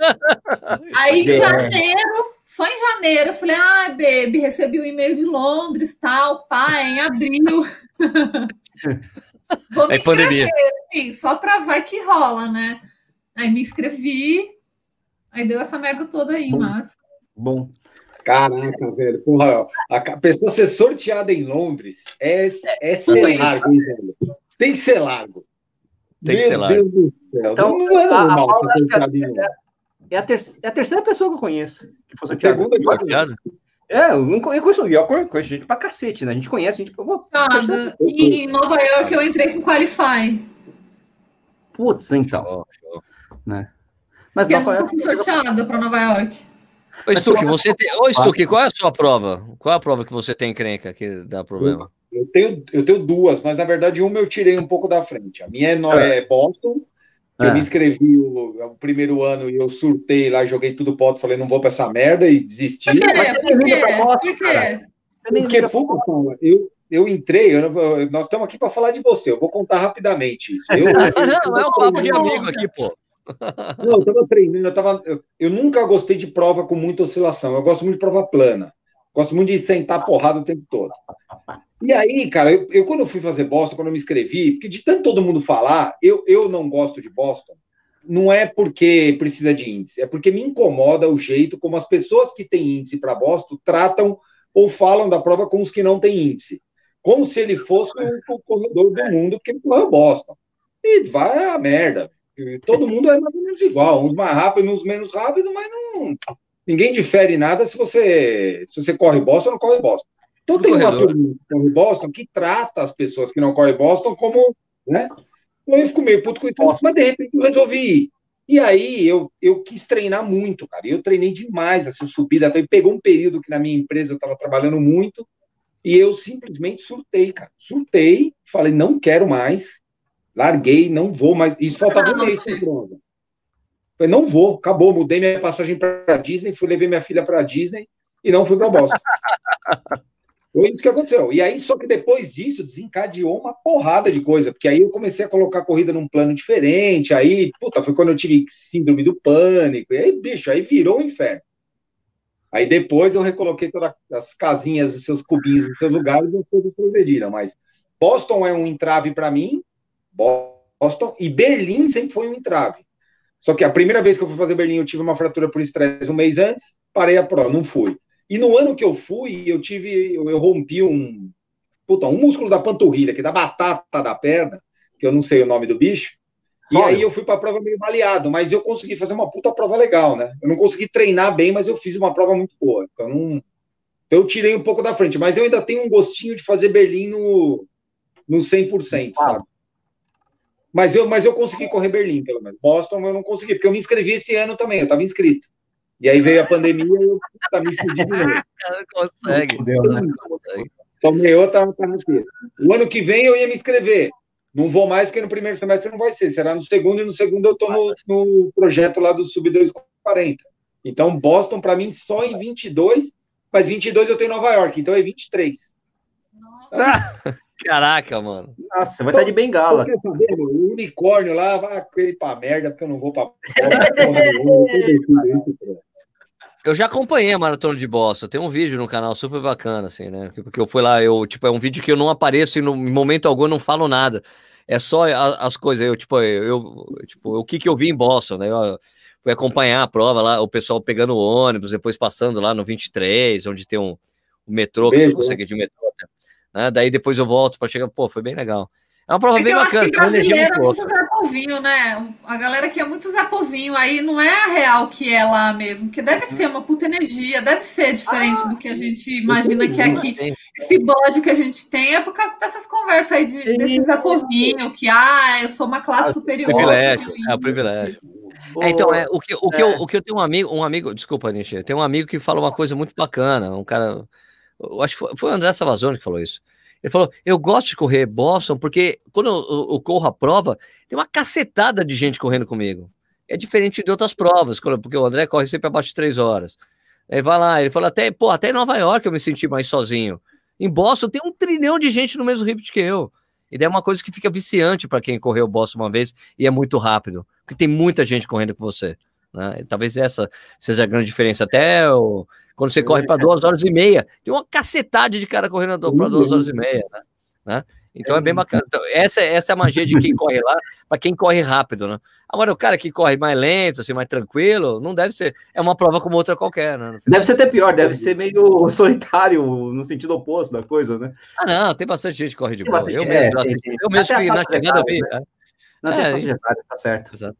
Aí, em janeiro, só em janeiro, eu falei, ah, baby, recebi o um e-mail de Londres, tal, pai, em abril. Vou me é pandemia. Sim, só para vai que rola, né? Aí me inscrevi, aí deu essa merda toda aí, mas. Bom. Caraca, velho. Porra, a pessoa ser sorteada em Londres é, é ser largo, hein, velho? Tem que ser largo. Tem Meu que ser largo. Deus do céu. Então, não é normal a, a, é, é, a ter, é a terceira pessoa que eu conheço que foi sorteada. Segunda, é, eu não conheço, eu conheço gente pra cacete, né? A gente conhece, a gente. Pô, Nada. E em Nova York eu entrei com Qualify. Putz, então. Né? Mas eu Nova York. fui sorteada para Nova York. Ô, Stuck, você tem. Ô, Stuck, qual é a sua prova? Qual é a prova que você tem, crenca, que dá problema? Eu tenho, eu tenho duas, mas na verdade uma eu tirei um pouco da frente. A minha é, é Boston eu é. me inscrevi o, o, primeiro ano e eu surtei lá, joguei tudo pro alto, falei, não vou pra essa merda e desisti. Por quê? Mas Por quê? Por quê? Porque, pô, eu, eu entrei, eu, nós estamos aqui para falar de você, eu vou contar rapidamente isso. Eu, não, é um papo de amigo aqui, pô. Não, eu estava treinando, eu, tava, eu, eu, nunca gostei de prova com muita oscilação, eu gosto muito de prova plana. Gosto muito de sentar porrada o tempo todo. E aí, cara, eu, eu, quando eu fui fazer Boston, quando eu me inscrevi, porque de tanto todo mundo falar, eu, eu não gosto de Boston, não é porque precisa de índice, é porque me incomoda o jeito como as pessoas que têm índice para Boston tratam ou falam da prova com os que não têm índice. Como se ele fosse o, o corredor do mundo que correu Boston. E vai a merda. Todo mundo é mais ou menos igual, uns mais rápidos, uns menos rápidos, mas não. Ninguém difere nada se você se você corre Boston ou não corre Boston. Então tem uma turma que corre Boston que trata as pessoas que não correm Boston como, né? Então eu fico meio puto com isso, mas de repente eu resolvi ir. E aí eu, eu quis treinar muito, cara. Eu treinei demais, assim, subida. Até pegou um período que na minha empresa eu estava trabalhando muito e eu simplesmente surtei, cara. Surtei, falei, não quero mais, larguei, não vou mais. Isso faltava um mês de prova. Falei, não vou, acabou. Mudei minha passagem para Disney, fui levar minha filha para Disney e não fui para Boston. Foi isso que aconteceu. E aí, só que depois disso, desencadeou uma porrada de coisa, porque aí eu comecei a colocar a corrida num plano diferente, aí, puta, foi quando eu tive síndrome do pânico, e aí, bicho, aí virou um inferno. Aí depois eu recoloquei todas as casinhas, os seus cubinhos em seus lugares e as coisas progrediram. Mas Boston é um entrave para mim, Boston, e Berlim sempre foi um entrave. Só que a primeira vez que eu fui fazer Berlim, eu tive uma fratura por estresse um mês antes, parei a prova, não fui. E no ano que eu fui, eu tive, eu, eu rompi um, puta, um músculo da panturrilha, que é da batata da perna, que eu não sei o nome do bicho, e aí eu fui para a prova meio baleado, mas eu consegui fazer uma puta prova legal, né? Eu não consegui treinar bem, mas eu fiz uma prova muito boa. Então, não... eu tirei um pouco da frente, mas eu ainda tenho um gostinho de fazer Berlim no, no 100%, ah. sabe? Mas eu, mas eu consegui correr Berlim, pelo menos. Boston eu não consegui, porque eu me inscrevi este ano também, eu estava inscrito. E aí veio a pandemia e eu tá me fudi de novo. Não consegue. Não consegue. Tomei outra, tá O ano que vem eu ia me inscrever. Não vou mais, porque no primeiro semestre não vai ser. Será no segundo, e no segundo eu estou no, no, projeto lá do Sub 240. Então, Boston, para mim, só em 22, mas 22 eu tenho Nova York, então é 23. Caraca, mano. Nossa, você vai estar de bengala. O unicórnio lá vai ir pra merda, porque eu não vou pra. Eu já acompanhei a maratona de Boston. Tem um vídeo no canal super bacana, assim, né? Porque eu fui lá, eu, tipo, é um vídeo que eu não apareço e no momento algum eu não falo nada. É só as coisas, eu, tipo, eu, tipo, o que que eu vi em Boston, né? Eu fui acompanhar a prova lá, o pessoal pegando o ônibus, depois passando lá no 23, onde tem um, um metrô, que você consegue de metrô. Né? Daí depois eu volto para chegar, pô, foi bem legal. É uma prova é bem bacana. Acho que brasileiro é muito Zé Povinho, né? A galera que é muito Zé Povinho, aí não é a real que é lá mesmo, que deve ser uma puta energia, deve ser diferente ah, do que a gente imagina que é aqui. Esse bode que a gente tem é por causa dessas conversas aí de, desse Zé Povinho, que ah, eu sou uma classe superior. Privilégio, é o privilégio. É, então, é, o, que, o, que é. eu, o que eu tenho um amigo, um amigo, desculpa, Nishi, tem um amigo que fala uma coisa muito bacana, um cara, eu acho que foi, foi o André Savazone que falou isso. Ele falou: Eu gosto de correr Boston porque quando eu, eu, eu, corro a prova, tem uma cacetada de gente correndo comigo. É diferente de outras provas, porque o André corre sempre abaixo de três horas. Ele vai lá, ele falou: até, pô, até em Nova York eu me senti mais sozinho. Em Boston tem um trilhão de gente no mesmo ritmo que eu. E daí é uma coisa que fica viciante para quem correu Boston uma vez e é muito rápido, porque tem muita gente correndo com você. Né? Talvez essa seja a grande diferença. Até o, quando você corre para duas horas e meia, tem uma cacetada de cara correndo para duas horas e meia, né? né? Então é bem bacana. Então, essa, essa é a magia de quem corre lá, para quem corre rápido, né? Agora, o cara que corre mais lento, assim, mais tranquilo, não deve ser. É uma prova como outra qualquer, né? Deve ser até pior, deve ser meio solitário no sentido oposto da coisa, né? Ah, não, tem bastante gente que corre de boa. Eu mesmo, é, eu mesmo fui na chegada, eu vi. Né? Não, é, tem tá certo. Exato.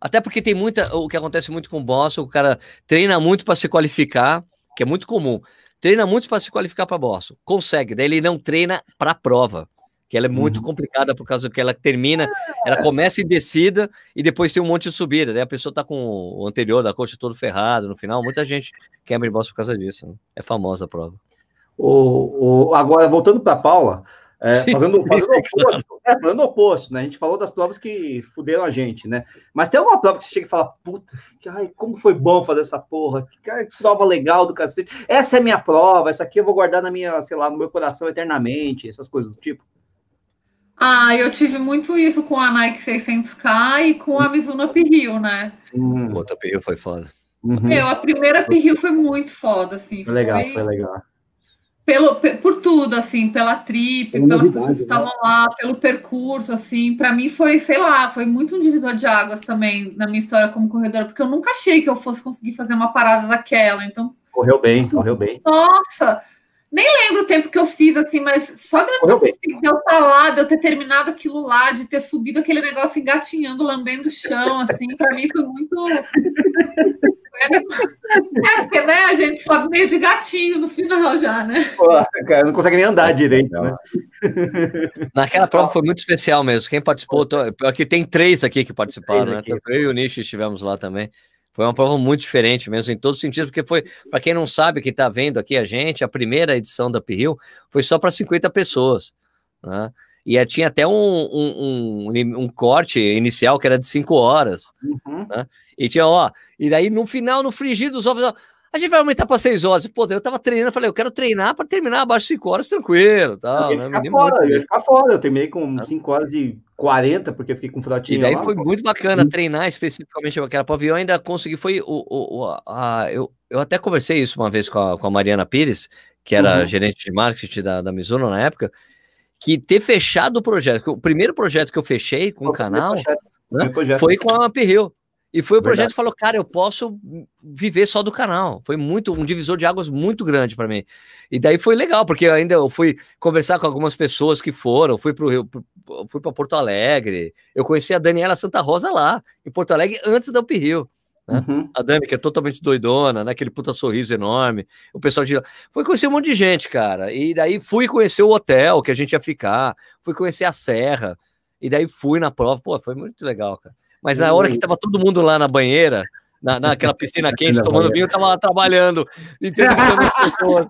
Até porque tem muita. O que acontece muito com o Boston, o cara treina muito para se qualificar que é muito comum. Treina muito para se qualificar para Boston, consegue, daí ele não treina para a prova, que ela é muito uhum. complicada por causa que ela termina, ela começa em descida e depois tem um monte de subida, daí a pessoa tá com o anterior da coxa todo ferrado no final, muita gente quebra em Boston por causa disso, né? é famosa a prova. O, o, agora, voltando para Paula, é, fazendo, fazendo, oposto, é, fazendo oposto, né? A gente falou das provas que fuderam a gente, né? Mas tem alguma prova que você chega e fala, puta, que, ai, como foi bom fazer essa porra, que, ai, que prova legal do cacete. Essa é minha prova, essa aqui eu vou guardar na minha, sei lá, no meu coração eternamente, essas coisas do tipo. Ah, eu tive muito isso com a Nike 600K e com a Mizuno Uphill, né? Hum. Outra Uphill foi foda. Uhum. Meu, a primeira Uphill foi muito foda, assim. Foi legal, foi, foi legal pelo, por tudo, assim, pela trip, pelas pessoas que estavam né? lá, pelo percurso, assim, para mim foi, sei lá, foi muito um divisor de águas também na minha história como corredora, porque eu nunca achei que eu fosse conseguir fazer uma parada daquela, então... Correu bem, isso, correu bem. Nossa! Nem lembro o tempo que eu fiz, assim, mas só de eu, ter, de eu estar lá, de eu ter terminado aquilo lá, de ter subido aquele negócio engatinhando, lambendo o chão, assim, para mim foi muito... É, porque né, a gente sobe meio de gatinho no final já, né? Pô, cara, não consegue nem andar direito, né? Naquela prova foi muito especial mesmo. Quem participou, tô... aqui tem três aqui que participaram, né? Eu e o Nishi estivemos lá também. Foi uma prova muito diferente mesmo, em todos os sentidos, porque foi, para quem não sabe, que está vendo aqui a gente, a primeira edição da Pirril foi só para 50 pessoas, né? E é, tinha até um, um, um, um, corte inicial que era de 5 horas, uhum. né? E tinha, ó, e daí no final, no frigir dos ovos, a gente vai aumentar para 6 horas. Pô, eu tava treinando, falei, eu quero treinar para terminar abaixo de 5 horas tranquilo. Tal, eu ia né? ficar fora, eu ia ficar fora. Eu terminei com 5 horas e 40, porque eu fiquei com frotinha. E daí lá, foi pô. muito bacana treinar especificamente aquela eu ainda consegui, foi o. o, o a, eu, eu até conversei isso uma vez com a, com a Mariana Pires, que era uhum. gerente de marketing da, da Mizuno na época, que ter fechado o projeto, o primeiro projeto que eu fechei com o, o canal né, foi com a Pirril. E foi o projeto que falou, cara, eu posso viver só do canal. Foi muito um divisor de águas muito grande para mim. E daí foi legal, porque ainda eu fui conversar com algumas pessoas que foram, fui para Rio, fui para Porto Alegre. Eu conheci a Daniela Santa Rosa lá, em Porto Alegre, antes da Uphill. Né? Uhum. A Dani, que é totalmente doidona, né? Aquele puta sorriso enorme. O pessoal de Fui conhecer um monte de gente, cara. E daí fui conhecer o hotel que a gente ia ficar, fui conhecer a serra. E daí fui na prova. Pô, foi muito legal, cara. Mas na hora que tava todo mundo lá na banheira, na, naquela piscina quente, tomando vinho, eu tava lá trabalhando, entrevistando pessoas,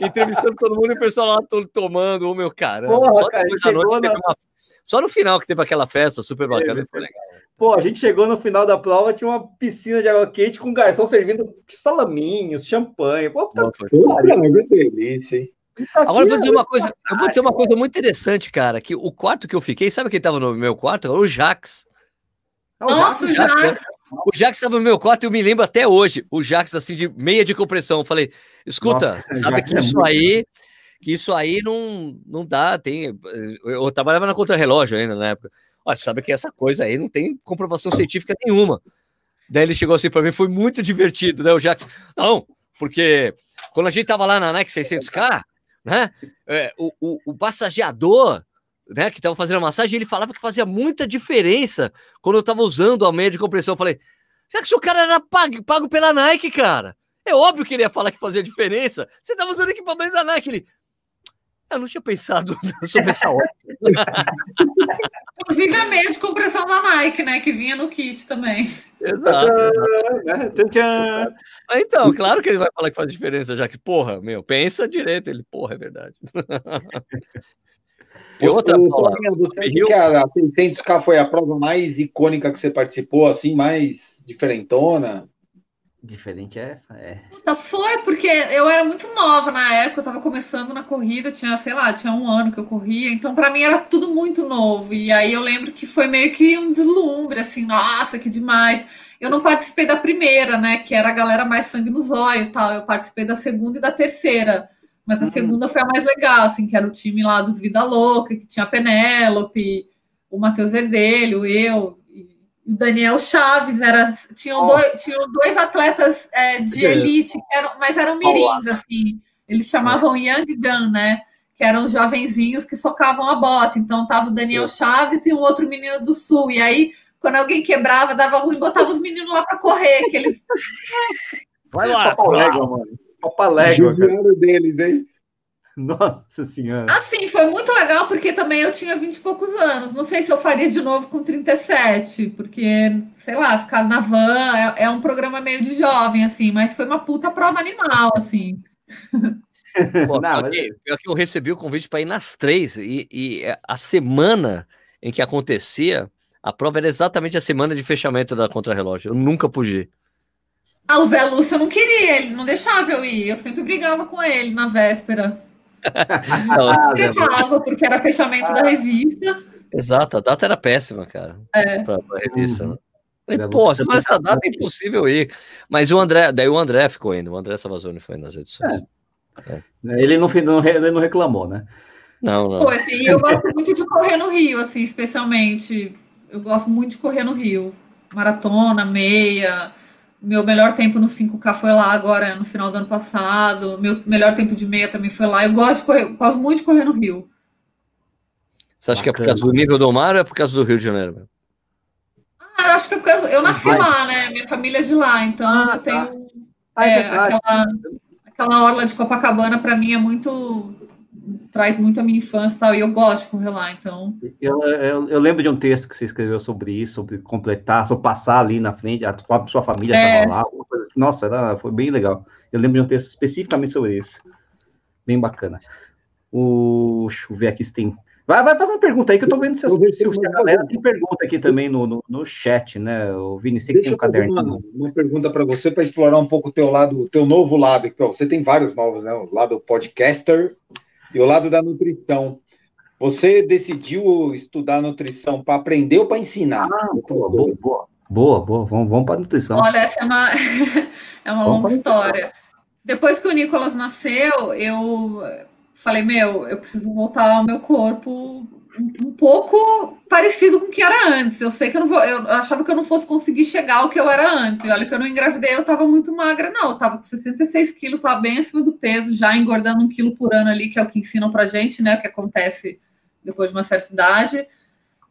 entrevistando todo mundo e o pessoal lá todo tomando, o meu caramba. Porra, só, cara, noite na... uma... só no final que teve aquela festa super bacana, é, foi legal. Pô, a gente chegou no final da prova, tinha uma piscina de água quente com um garçom servindo salaminhos, champanhe. Pô, tá foi, delícia, hein? Agora eu vou dizer uma coisa, eu vou dizer uma coisa muito interessante, cara, que o quarto que eu fiquei, sabe quem estava no meu quarto? O Jax. Nossa, o Jax. Jax. O Jax estava no meu quarto e eu me lembro até hoje. O Jax, assim, de meia de compressão. Eu falei, escuta, Nossa, sabe que é isso aí, que isso aí não, não dá. Tem, eu trabalhava na contra-relógio ainda na época. Olha, sabe que essa coisa aí não tem comprovação científica nenhuma. Daí ele chegou assim para mim, foi muito divertido, né? O Jax, não, porque quando a gente tava lá na Nike 600K, né? É, o, o, o passageador né, que estava fazendo a massagem, ele falava que fazia muita diferença quando eu estava usando a meia de compressão. Eu falei, já que se o cara era pago, pago pela Nike, cara, é óbvio que ele ia falar que fazia diferença. Você estava usando equipamento da Nike. Ele, eu não tinha pensado sobre essa hora. Inclusive a meia de compressão da Nike, né? Que vinha no kit também. Exato. Então, claro que ele vai falar que faz diferença, já que, porra, meu, pensa direito. Ele, porra, é verdade. E outra, o, Paula, você que a 600K foi a prova mais icônica que você participou, assim, mais diferentona? Diferente é, é. Foi, porque eu era muito nova na época, eu tava começando na corrida, tinha, sei lá, tinha um ano que eu corria, então para mim era tudo muito novo. E aí eu lembro que foi meio que um deslumbre, assim, nossa, que demais. Eu não participei da primeira, né, que era a galera mais sangue no zóio e tal, eu participei da segunda e da terceira. Mas a uhum. segunda foi a mais legal, assim, que era o time lá dos Vida Louca, que tinha a Penélope, o Matheus Verdelho, eu, e o Daniel Chaves, era, tinham, oh. dois, tinham dois atletas é, de elite, eram, mas eram mirins, oh. assim. Eles chamavam. Young Gun, né? Que eram jovenzinhos que socavam a bota. Então tava o Daniel. Chaves e um outro menino do Sul. E aí, quando alguém quebrava, dava ruim, botava os meninos lá para correr. Que eles... Vai lá, vai lá. mano. Papalégua. Judiaram deles, hein? Nossa senhora. Assim, foi muito legal porque também eu tinha 20 e poucos anos. Não sei se eu faria de novo com 37, porque, sei lá, ficar na van é, é um programa meio de jovem, assim, mas foi uma puta prova animal, assim. Pô, Não, mas... que, eu recebi o convite para ir nas três, e, e a semana em que acontecia, a prova era exatamente a semana de fechamento da contrarrelógio. Eu nunca pude ir. Ah, o Zé Lúcio eu não queria, ele não deixava eu ir. Eu sempre brigava com ele na véspera. não, brigava, porque era fechamento da revista. Exato, a data era péssima, cara. É. Pra, pra revista, né? Falei, pô, mas essa data é impossível ir. Mas o André, daí o André ficou indo, o André Savazone foi nas edições. É. É. Ele, não, não, ele não reclamou, né? Não, não. Pô, assim, eu gosto muito de correr no Rio, assim, especialmente. Eu gosto muito de correr no Rio. Maratona, meia. Meu melhor tempo no 5K foi lá agora, no final do ano passado. Meu melhor tempo de meia também foi lá. Eu gosto, de correr, gosto muito de correr no Rio. Você acha Bacana. que é por causa do nível do mar ou é por causa do Rio de Janeiro? Ah, eu acho que eu, eu nasci lá, né? Minha família é de lá, então ah, eu tenho. Tá. É, é aquela, aquela orla de Copacabana, para mim, é muito traz muito a minha infância e tal, e eu gosto de correr lá, então... Eu, eu, eu, lembro de um texto que você escreveu sobre isso, sobre completar, sobre passar ali na frente, a sua família estava é... lá, nossa, era, foi bem legal. Eu lembro de um texto especificamente sobre isso, bem bacana. O, deixa eu ver aqui se tem... Vai, vai fazendo pergunta aí, que eu tô vendo se, se, se, se a galera tem pergunta aqui também no, no, no chat, né, o Vini, você que tem um caderno. Uma, uma pergunta para você, para explorar um pouco o teu lado, o teu novo lado, então, você tem vários novos, né, o lado podcaster, e o lado da nutrição. Você decidiu estudar nutrição para aprender ou para ensinar? Ah, boa, boa, boa. Boa, boa. Vamos, vamos para a nutrição. Olha, essa é uma, é uma longa história. Depois que o Nicolas nasceu, eu falei, meu, eu preciso voltar ao meu corpo um pouco parecido com o que era antes. Eu sei que eu não vou, eu achava que eu não fosse conseguir chegar ao que eu era antes. Olha que eu não engravidei, eu estava muito magra, não. Eu estava com 66 quilos, estava bem acima do peso, já engordando um quilo por ano ali, que é o que ensinam pra gente, né? O que acontece depois de uma certa idade.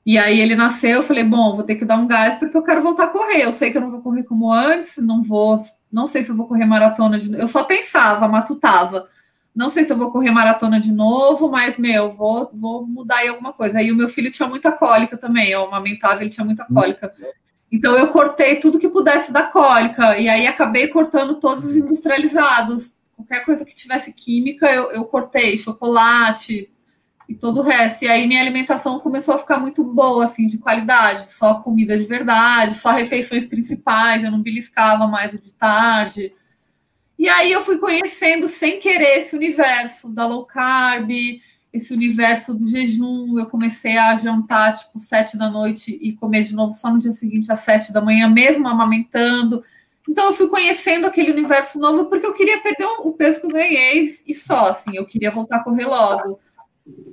E aí ele nasceu, eu falei, bom, vou ter que dar um gás porque eu quero voltar a correr. Eu sei que eu não vou correr como antes, não vou, não sei se eu vou correr maratona de Eu só pensava, matutava não sei se eu vou correr maratona de novo, mas, meu, vou, vou mudar aí alguma coisa. Aí o meu filho tinha muita cólica também, eu amamentava, ele tinha muita cólica. Então eu cortei tudo que pudesse da cólica, e aí acabei cortando todos os industrializados. Qualquer coisa que tivesse química, eu, eu cortei, chocolate e todo o resto. E aí minha alimentação começou a ficar muito boa, assim, de qualidade, só comida de verdade, só refeições principais, eu não beliscava mais de tarde. E aí eu fui conhecendo sem querer esse universo da low carb, esse universo do jejum. Eu comecei a jantar tipo sete da noite e comer de novo só no dia seguinte às sete da manhã, mesmo amamentando. Então eu fui conhecendo aquele universo novo porque eu queria perder o peso que eu ganhei e só assim, eu queria voltar a correr logo.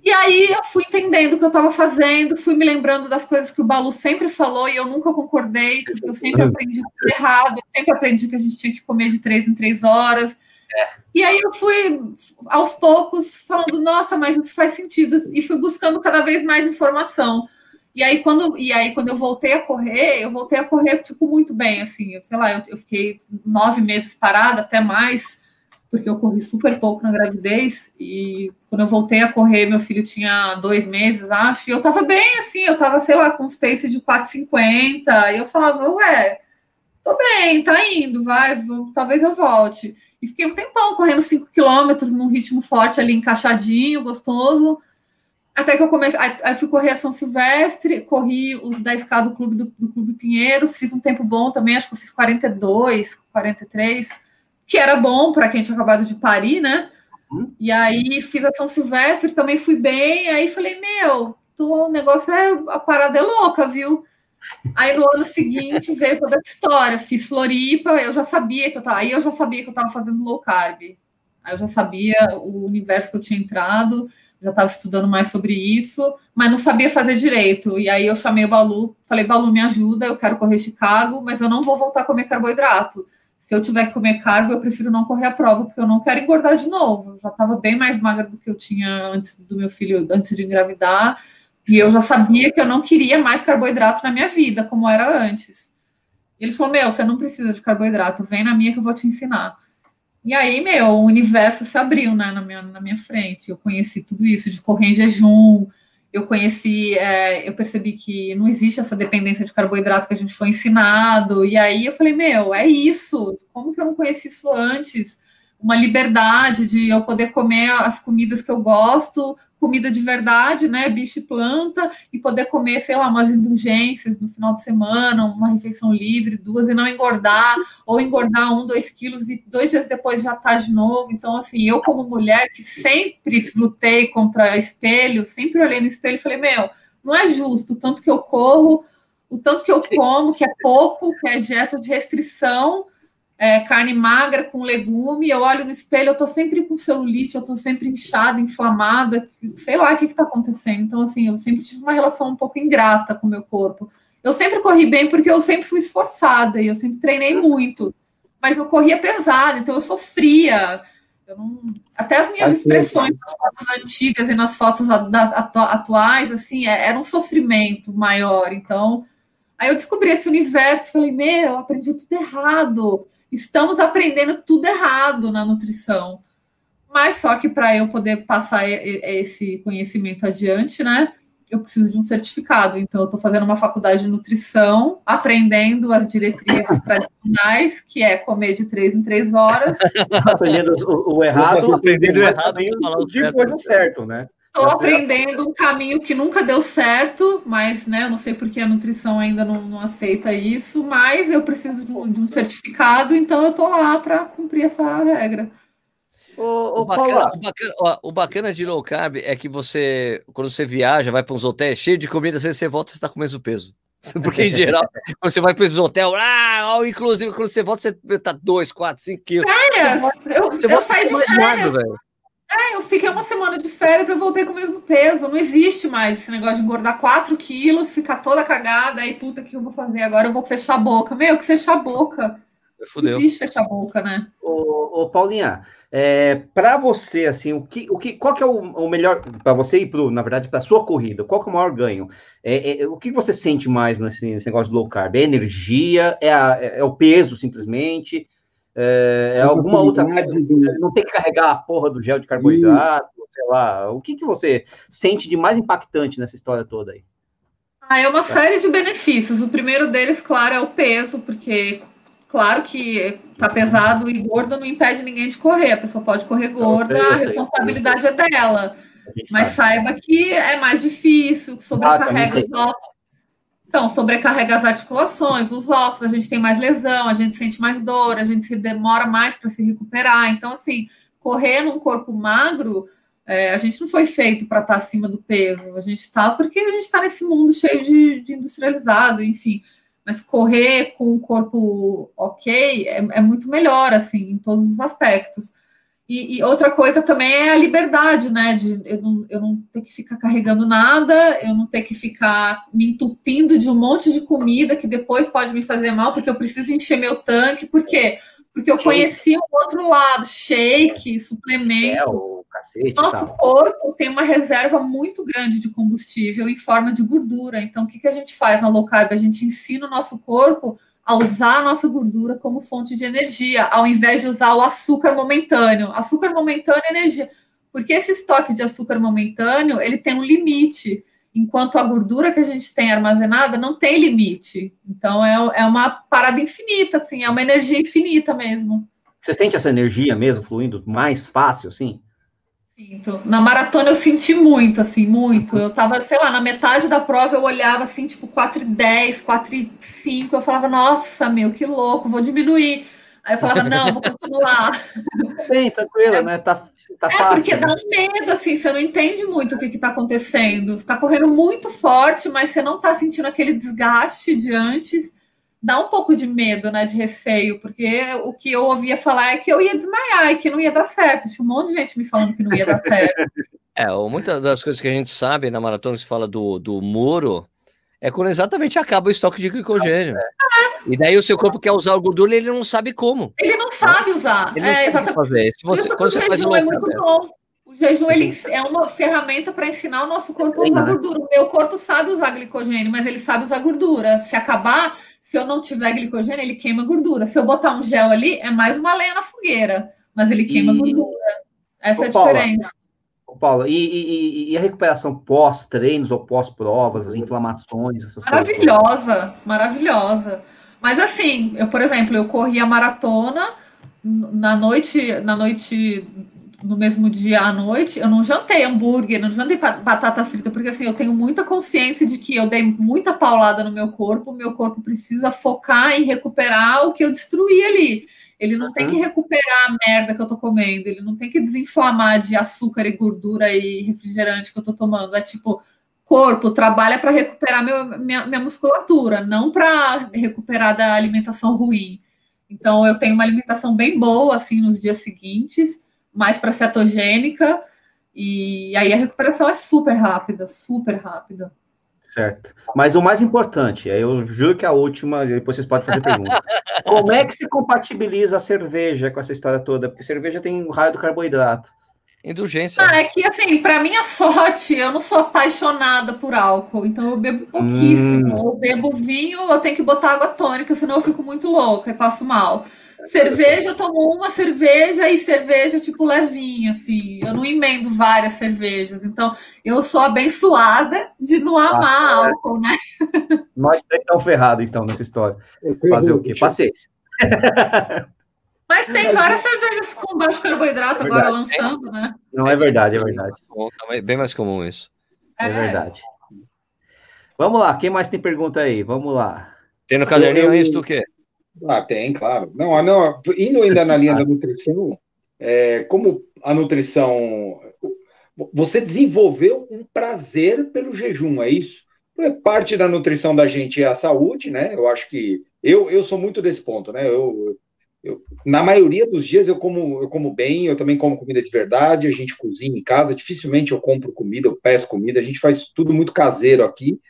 E aí eu fui entendendo o que eu estava fazendo, fui me lembrando das coisas que o Balu sempre falou e eu nunca concordei, porque eu sempre aprendi tudo errado, eu sempre aprendi que a gente tinha que comer de três em três horas. É. E aí eu fui, aos poucos, falando, nossa, mas isso faz sentido, e fui buscando cada vez mais informação. E aí, quando, e aí, quando eu voltei a correr, eu voltei a correr, tipo, muito bem, assim, eu, sei lá, eu, eu fiquei nove meses parada, até mais, porque eu corri super pouco na gravidez e quando eu voltei a correr, meu filho tinha dois meses, acho, e eu tava bem assim, eu tava, sei lá, com um pace de 4,50, e eu falava, ué, tô bem, tá indo, vai, vou, talvez eu volte. E fiquei um tempão correndo 5 quilômetros num ritmo forte ali, encaixadinho, gostoso. Até que eu comecei, aí fui correr a São Silvestre, corri os 10K do Clube do, do Clube Pinheiros, fiz um tempo bom também, acho que eu fiz 42, 43 que era bom para quem tinha acabado de parir, né? Uhum. E aí fiz a São Silvestre, também fui bem. Aí falei, meu, o negócio é a parada é louca, viu? Aí no ano seguinte veio toda a história. Fiz Floripa, eu já sabia que eu tava. Aí eu já sabia que eu estava fazendo low carb. Aí eu já sabia o universo que eu tinha entrado, já estava estudando mais sobre isso, mas não sabia fazer direito. E aí eu chamei o Balu, falei, Balu, me ajuda, eu quero correr Chicago, mas eu não vou voltar a comer carboidrato se eu tiver que comer carbo, eu prefiro não correr a prova, porque eu não quero engordar de novo. Eu já estava bem mais magra do que eu tinha antes do meu filho, antes de engravidar, e eu já sabia que eu não queria mais carboidrato na minha vida, como era antes. Ele falou: Meu, você não precisa de carboidrato, vem na minha que eu vou te ensinar. E aí, meu, o universo se abriu né, na, minha, na minha frente. Eu conheci tudo isso de correr em jejum, eu conheci, é, eu percebi que não existe essa dependência de carboidrato que a gente foi ensinado, e aí eu falei, meu, é isso, como que eu não conheci isso antes? Uma liberdade de eu poder comer as comidas que eu gosto, comida de verdade, né, bicho e planta, e poder comer, sei lá, umas indulgências no final de semana, uma refeição livre, duas, e não engordar, ou engordar um, dois quilos, e dois dias depois já tá de novo. Então, assim, eu como mulher que sempre lutei contra espelho, sempre olhei no espelho e falei, meu, não é justo, tanto que eu corro, o tanto que eu como, que é pouco, que é dieta de restrição, é, carne magra com legume, eu olho no espelho, eu tô sempre com celulite, eu tô sempre inchada, inflamada, sei lá o que que tá acontecendo. Então, assim, eu sempre tive uma relação um pouco ingrata com o meu corpo. Eu sempre corri bem porque eu sempre fui esforçada e eu sempre treinei muito, mas eu corria pesado, então eu sofria. Eu não... Até as minhas expressões nas fotos antigas e nas fotos atuais, assim, é, era um sofrimento maior. Então, Aí eu descobri esse universo, falei, meu, eu aprendi tudo errado. Estamos aprendendo tudo errado na nutrição. Mas só que para eu poder passar esse conhecimento adiante, né? Eu preciso de um certificado. Então, eu estou fazendo uma faculdade de nutrição, aprendendo as diretrizes tradicionais, que é comer de três em três horas. aprendendo o, o errado, aprendendo o errado, o certo, certo, né? Estou aprendendo um caminho que nunca deu certo, mas né, eu não sei porque a nutrição ainda não, não aceita isso, mas eu preciso de um, de um certificado, então eu estou lá para cumprir essa regra. Ô, o, bacana, o, bacana, ó, o, bacana, de low carb é que você, quando você viaja, vai para uns hotéis cheios de comida, vezes você volta, você está com o mesmo peso. Porque, em geral, quando você vai para esses hotéis, ah, inclusive, quando você volta, você tá 2, 4, 5 quilos. Férias! Você, eu, você eu saí de férias. Magro, é, eu fiquei uma semana de férias, eu voltei com o mesmo peso. Não existe mais esse negócio de engordar 4 quilos, ficar toda cagada, aí puta, o que eu vou fazer agora? Eu vou fechar a boca. Meu, que fechar a boca. Fudeu. Existe fechar a boca, né? Ô, ô Paulinha, é, para você, assim, o que, o que, qual que é o, o melhor para você e pro, na verdade, para sua corrida? Qual que é o maior ganho? É, é, o que você sente mais nesse, nesse, negócio de low carb? É energia? É, a, é, é o peso simplesmente? É, é alguma outra coisa? Não tem que carregar a porra do gel de carboidrato? Sei lá. O que, que você sente de mais impactante nessa história toda aí? Ah, é uma série de benefícios. O primeiro deles, claro, é o peso, porque Claro que tá pesado e gordo não impede ninguém de correr. A pessoa pode correr gorda, a responsabilidade é dela. Mas saiba que é mais difícil, sobrecarrega os ossos. Então, sobrecarrega as articulações, os ossos, a gente tem mais lesão, a gente sente mais dor, a gente se demora mais para se recuperar. Então, assim, correr num corpo magro, é, a gente não foi feito para estar tá acima do peso. A gente está porque a gente está nesse mundo cheio de, de industrializado, enfim mas correr com o corpo ok é, é muito melhor, assim, em todos os aspectos. E, e, outra coisa também é a liberdade, né? De eu não, eu não ter que ficar carregando nada, eu não ter que ficar me entupindo de um monte de comida que depois pode me fazer mal, porque eu preciso encher meu tanque. Por quê? Porque eu conheci o outro lado, shake, suplemento cacete. Nosso corpo tem uma reserva muito grande de combustível em forma de gordura. Então, o que, que a gente faz na low carb? A gente ensina o nosso corpo a usar a nossa gordura como fonte de energia, ao invés de usar o açúcar momentâneo. Açúcar momentâneo é energia. Porque esse estoque de açúcar momentâneo, ele tem um limite, enquanto a gordura que a gente tem armazenada não tem limite. Então, é, é uma parada infinita, assim, é uma energia infinita mesmo. Você sente essa energia mesmo fluindo mais fácil, assim? Sinto. Na maratona eu senti muito, assim, muito. Eu tava, sei lá, na metade da prova eu olhava assim, tipo, 4 e 10, 4 e 5. Eu falava, nossa, meu, que louco, vou diminuir. Aí eu falava, não, vou continuar. Sim, tranquilo, é, né? Tá, tá é, fácil. porque dá um medo, assim, você não entende muito o que, que tá acontecendo. Você tá correndo muito forte, mas você não tá sentindo aquele desgaste de antes dá um pouco de medo, né, de receio, porque o que eu ouvia falar é que eu ia desmaiar e que não ia dar certo. Tinha um monte de gente me falando que não ia dar certo. É, muitas das coisas que a gente sabe na maratona que se fala do, do muro é quando exatamente acaba o estoque de glicogênio. É. E daí o seu corpo quer usar o gordura e ele não sabe como. Ele não sabe usar. Ele é, exatamente. Fazer. Se você, isso o jejum é muito bom. O jejum ele é uma ferramenta para ensinar o nosso corpo a usar né? gordura. O meu corpo sabe usar glicogênio, mas ele sabe usar gordura. Se acabar, se eu não tiver glicogênio, ele queima gordura. Se eu botar um gel ali, é mais uma lenha na fogueira, mas ele queima e... gordura. Essa Ô, é a Paula, diferença. Ô, Paula, e, e, e, a recuperação pós-treinos ou pós-provas, as inflamações, essas maravilhosa, coisas? Maravilhosa, maravilhosa. Mas assim, eu, por exemplo, eu corri a maratona na noite, na noite no mesmo dia à noite, eu não jantei hambúrguer, não jantei batata frita, porque assim, eu tenho muita consciência de que eu dei muita paulada no meu corpo, o meu corpo precisa focar em recuperar o que eu destruí ali. Ele não uhum. tem que recuperar a merda que eu tô comendo, ele não tem que desinflamar de açúcar e gordura e refrigerante que eu tô tomando. É tipo, corpo trabalha para recuperar meu, minha, minha musculatura, não para recuperar da alimentação ruim. Então, eu tenho uma alimentação bem boa, assim, nos dias seguintes mais para cetogênica, e aí a recuperação é super rápida, super rápida. Certo. Mas o mais importante, eu juro que a última, depois vocês podem fazer pergunta. Como é que se compatibiliza a cerveja com essa história toda? Porque cerveja tem o raio do carboidrato. Indulgência. Ah, é que assim, para minha sorte, eu não sou apaixonada por álcool, então eu bebo pouquíssimo. Hum. Eu bebo vinho, eu tenho que botar água tônica, senão eu fico muito louca e passo mal. Cerveja, eu tomo uma cerveja e cerveja, tipo, levinha, assim. Eu não emendo várias cervejas. Então, eu sou abençoada de não amar ah, álcool, né? Nós três estamos ferrados, então, nessa história. Fazer o quê? Paciência. Mas tem várias cervejas com baixo carboidrato é agora lançando, né? Não, é verdade, é verdade. Tá bem mais comum isso. É, é verdade. Vamos lá, quem mais tem pergunta aí? Vamos lá. Tem no caderninho eu, eu... isso o quê? Ah, tem, claro. Não, não, indo ainda na linha da nutrição, é, como a nutrição. Você desenvolveu um prazer pelo jejum, é isso? Parte da nutrição da gente é a saúde, né? Eu acho que. Eu, eu sou muito desse ponto, né? Eu, eu, na maioria dos dias eu como, eu como bem, eu também como comida de verdade, a gente cozinha em casa, dificilmente eu compro comida, eu peço comida, a gente faz tudo muito caseiro aqui.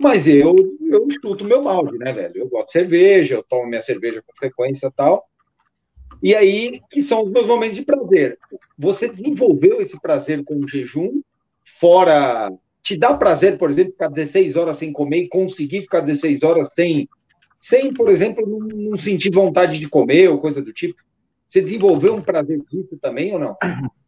Mas eu, eu chuto meu balde, né, velho? Eu gosto de cerveja, eu tomo minha cerveja com frequência e tal. E aí, que são os meus momentos de prazer. Você desenvolveu esse prazer com o jejum, fora. Te dá prazer, por exemplo, ficar 16 horas sem comer e conseguir ficar 16 horas sem, sem por exemplo, não sentir vontade de comer ou coisa do tipo? Você desenvolveu um prazer disso também ou não?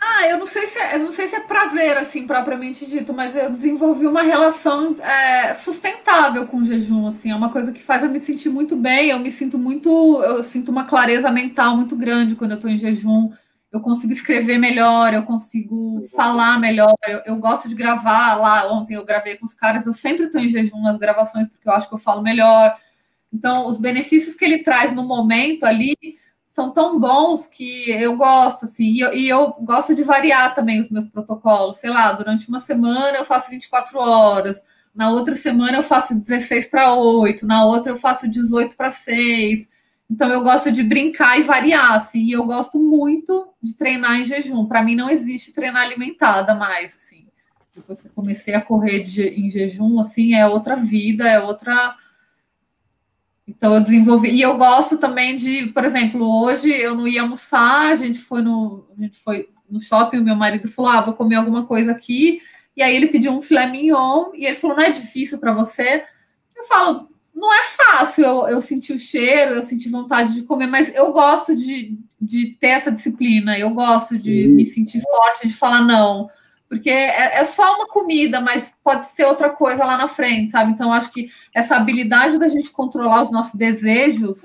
Ah, eu não sei se é, não sei se é prazer, assim, propriamente dito, mas eu desenvolvi uma relação é, sustentável com o jejum, assim, é uma coisa que faz eu me sentir muito bem, eu me sinto muito, eu sinto uma clareza mental muito grande quando eu estou em jejum, eu consigo escrever melhor, eu consigo falar melhor, eu, eu, gosto de gravar lá, ontem eu gravei com os caras, eu sempre estou em jejum nas gravações, porque eu acho que eu falo melhor, então os benefícios que ele traz no momento ali são tão bons que eu gosto, assim, e eu, e eu, gosto de variar também os meus protocolos. Sei lá, durante uma semana eu faço 24 horas, na outra semana eu faço 16 para 8, na outra eu faço 18 para 6. Então eu gosto de brincar e variar, assim, e eu gosto muito de treinar em jejum. Para mim não existe treinar alimentada mais, assim. Depois que eu comecei a correr de, em jejum, assim, é outra vida, é outra então eu desenvolvi e eu gosto também de, por exemplo, hoje eu não ia almoçar, a gente foi no, a gente foi no shopping, o meu marido falou: "Ah, vou comer alguma coisa aqui". E aí ele pediu um filé mignon e ele falou: "Não é difícil para você?". Eu falo: "Não é fácil, eu, eu senti o cheiro, eu senti vontade de comer, mas eu gosto de, de ter essa disciplina, eu gosto de me sentir forte, de falar não". Porque é, é, só uma comida, mas pode ser outra coisa lá na frente, sabe? Então, acho que essa habilidade da gente controlar os nossos desejos,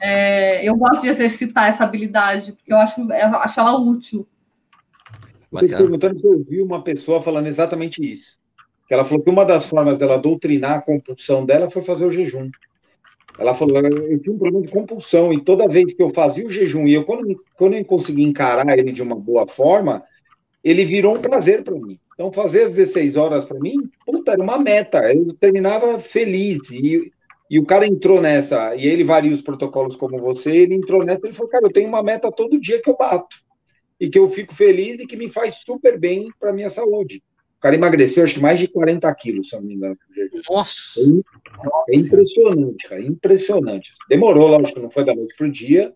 é, eu gosto de exercitar essa habilidade, porque eu acho, eu acho ela útil. Estou perguntando se eu ouvi uma pessoa falando exatamente isso. Que ela falou que uma das formas dela doutrinar a compulsão dela foi fazer o jejum. Ela falou, eu tinha um problema de compulsão, e toda vez que eu fazia o jejum, e eu, quando, quando eu consegui encarar ele de uma boa forma, ele virou um prazer para mim. Então, fazer as 16 horas para mim, puta, era uma meta. Eu terminava feliz. E, e o cara entrou nessa, e ele varia os protocolos como você, ele entrou nessa e falou, cara, eu tenho uma meta todo dia que eu bato. E que eu fico feliz e que me faz super bem para minha saúde. O cara emagreceu, acho que mais de 40 quilos, se não me engano. Nossa! É, é impressionante, cara, impressionante. Demorou, lógico, não foi da noite para o dia,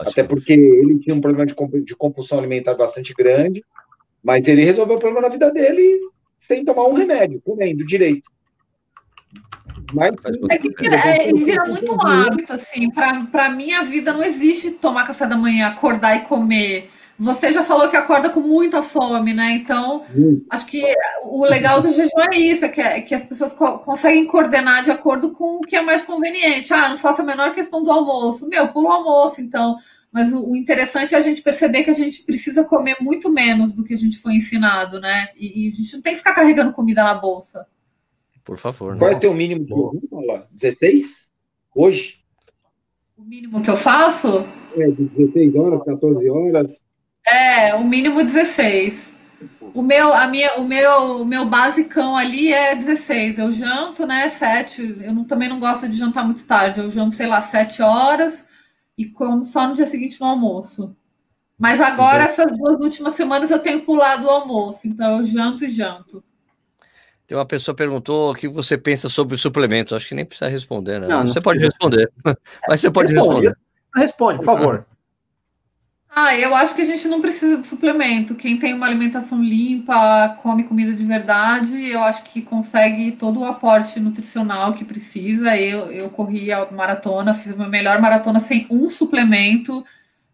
até porque ele tinha um problema de compulsão alimentar bastante grande, mas ele resolveu o problema na vida dele sem tomar um remédio, comendo direito. Mas, é que vira, é, vira muito um hábito, assim. Para mim, a vida não existe tomar café da manhã, acordar e comer. Você já falou que acorda com muita fome, né? Então, hum. acho que o legal do jejum é isso, é que, é que as pessoas co conseguem coordenar de acordo com o que é mais conveniente. Ah, não faço a menor questão do almoço. Meu, pulo o almoço, então. Mas o, o, interessante é a gente perceber que a gente precisa comer muito menos do que a gente foi ensinado, né? E, e a gente não tem que ficar carregando comida na bolsa. Por favor. Qual não. é o teu mínimo de Paula? 16? Hoje? O mínimo que eu faço? É, de 16 horas, 14 horas. É, o mínimo 16. O meu, a minha, o meu, o meu basicão ali é 16. Eu janto, né? 7. Eu não, também não gosto de jantar muito tarde. Eu janto, sei lá, 7 horas e como só no dia seguinte no almoço. Mas agora, essas duas últimas semanas, eu tenho pulado o almoço, então eu janto e janto. Tem uma pessoa perguntou o que você pensa sobre suplementos. Acho que nem precisa responder, né? Não, você não pode responder. Mas você pode responde, responder. Responde, por favor. Ah, eu acho que a gente não precisa de suplemento. Quem tem uma alimentação limpa, come comida de verdade, eu acho que consegue todo o aporte nutricional que precisa. Eu, eu corri a maratona, fiz a minha melhor maratona sem um suplemento.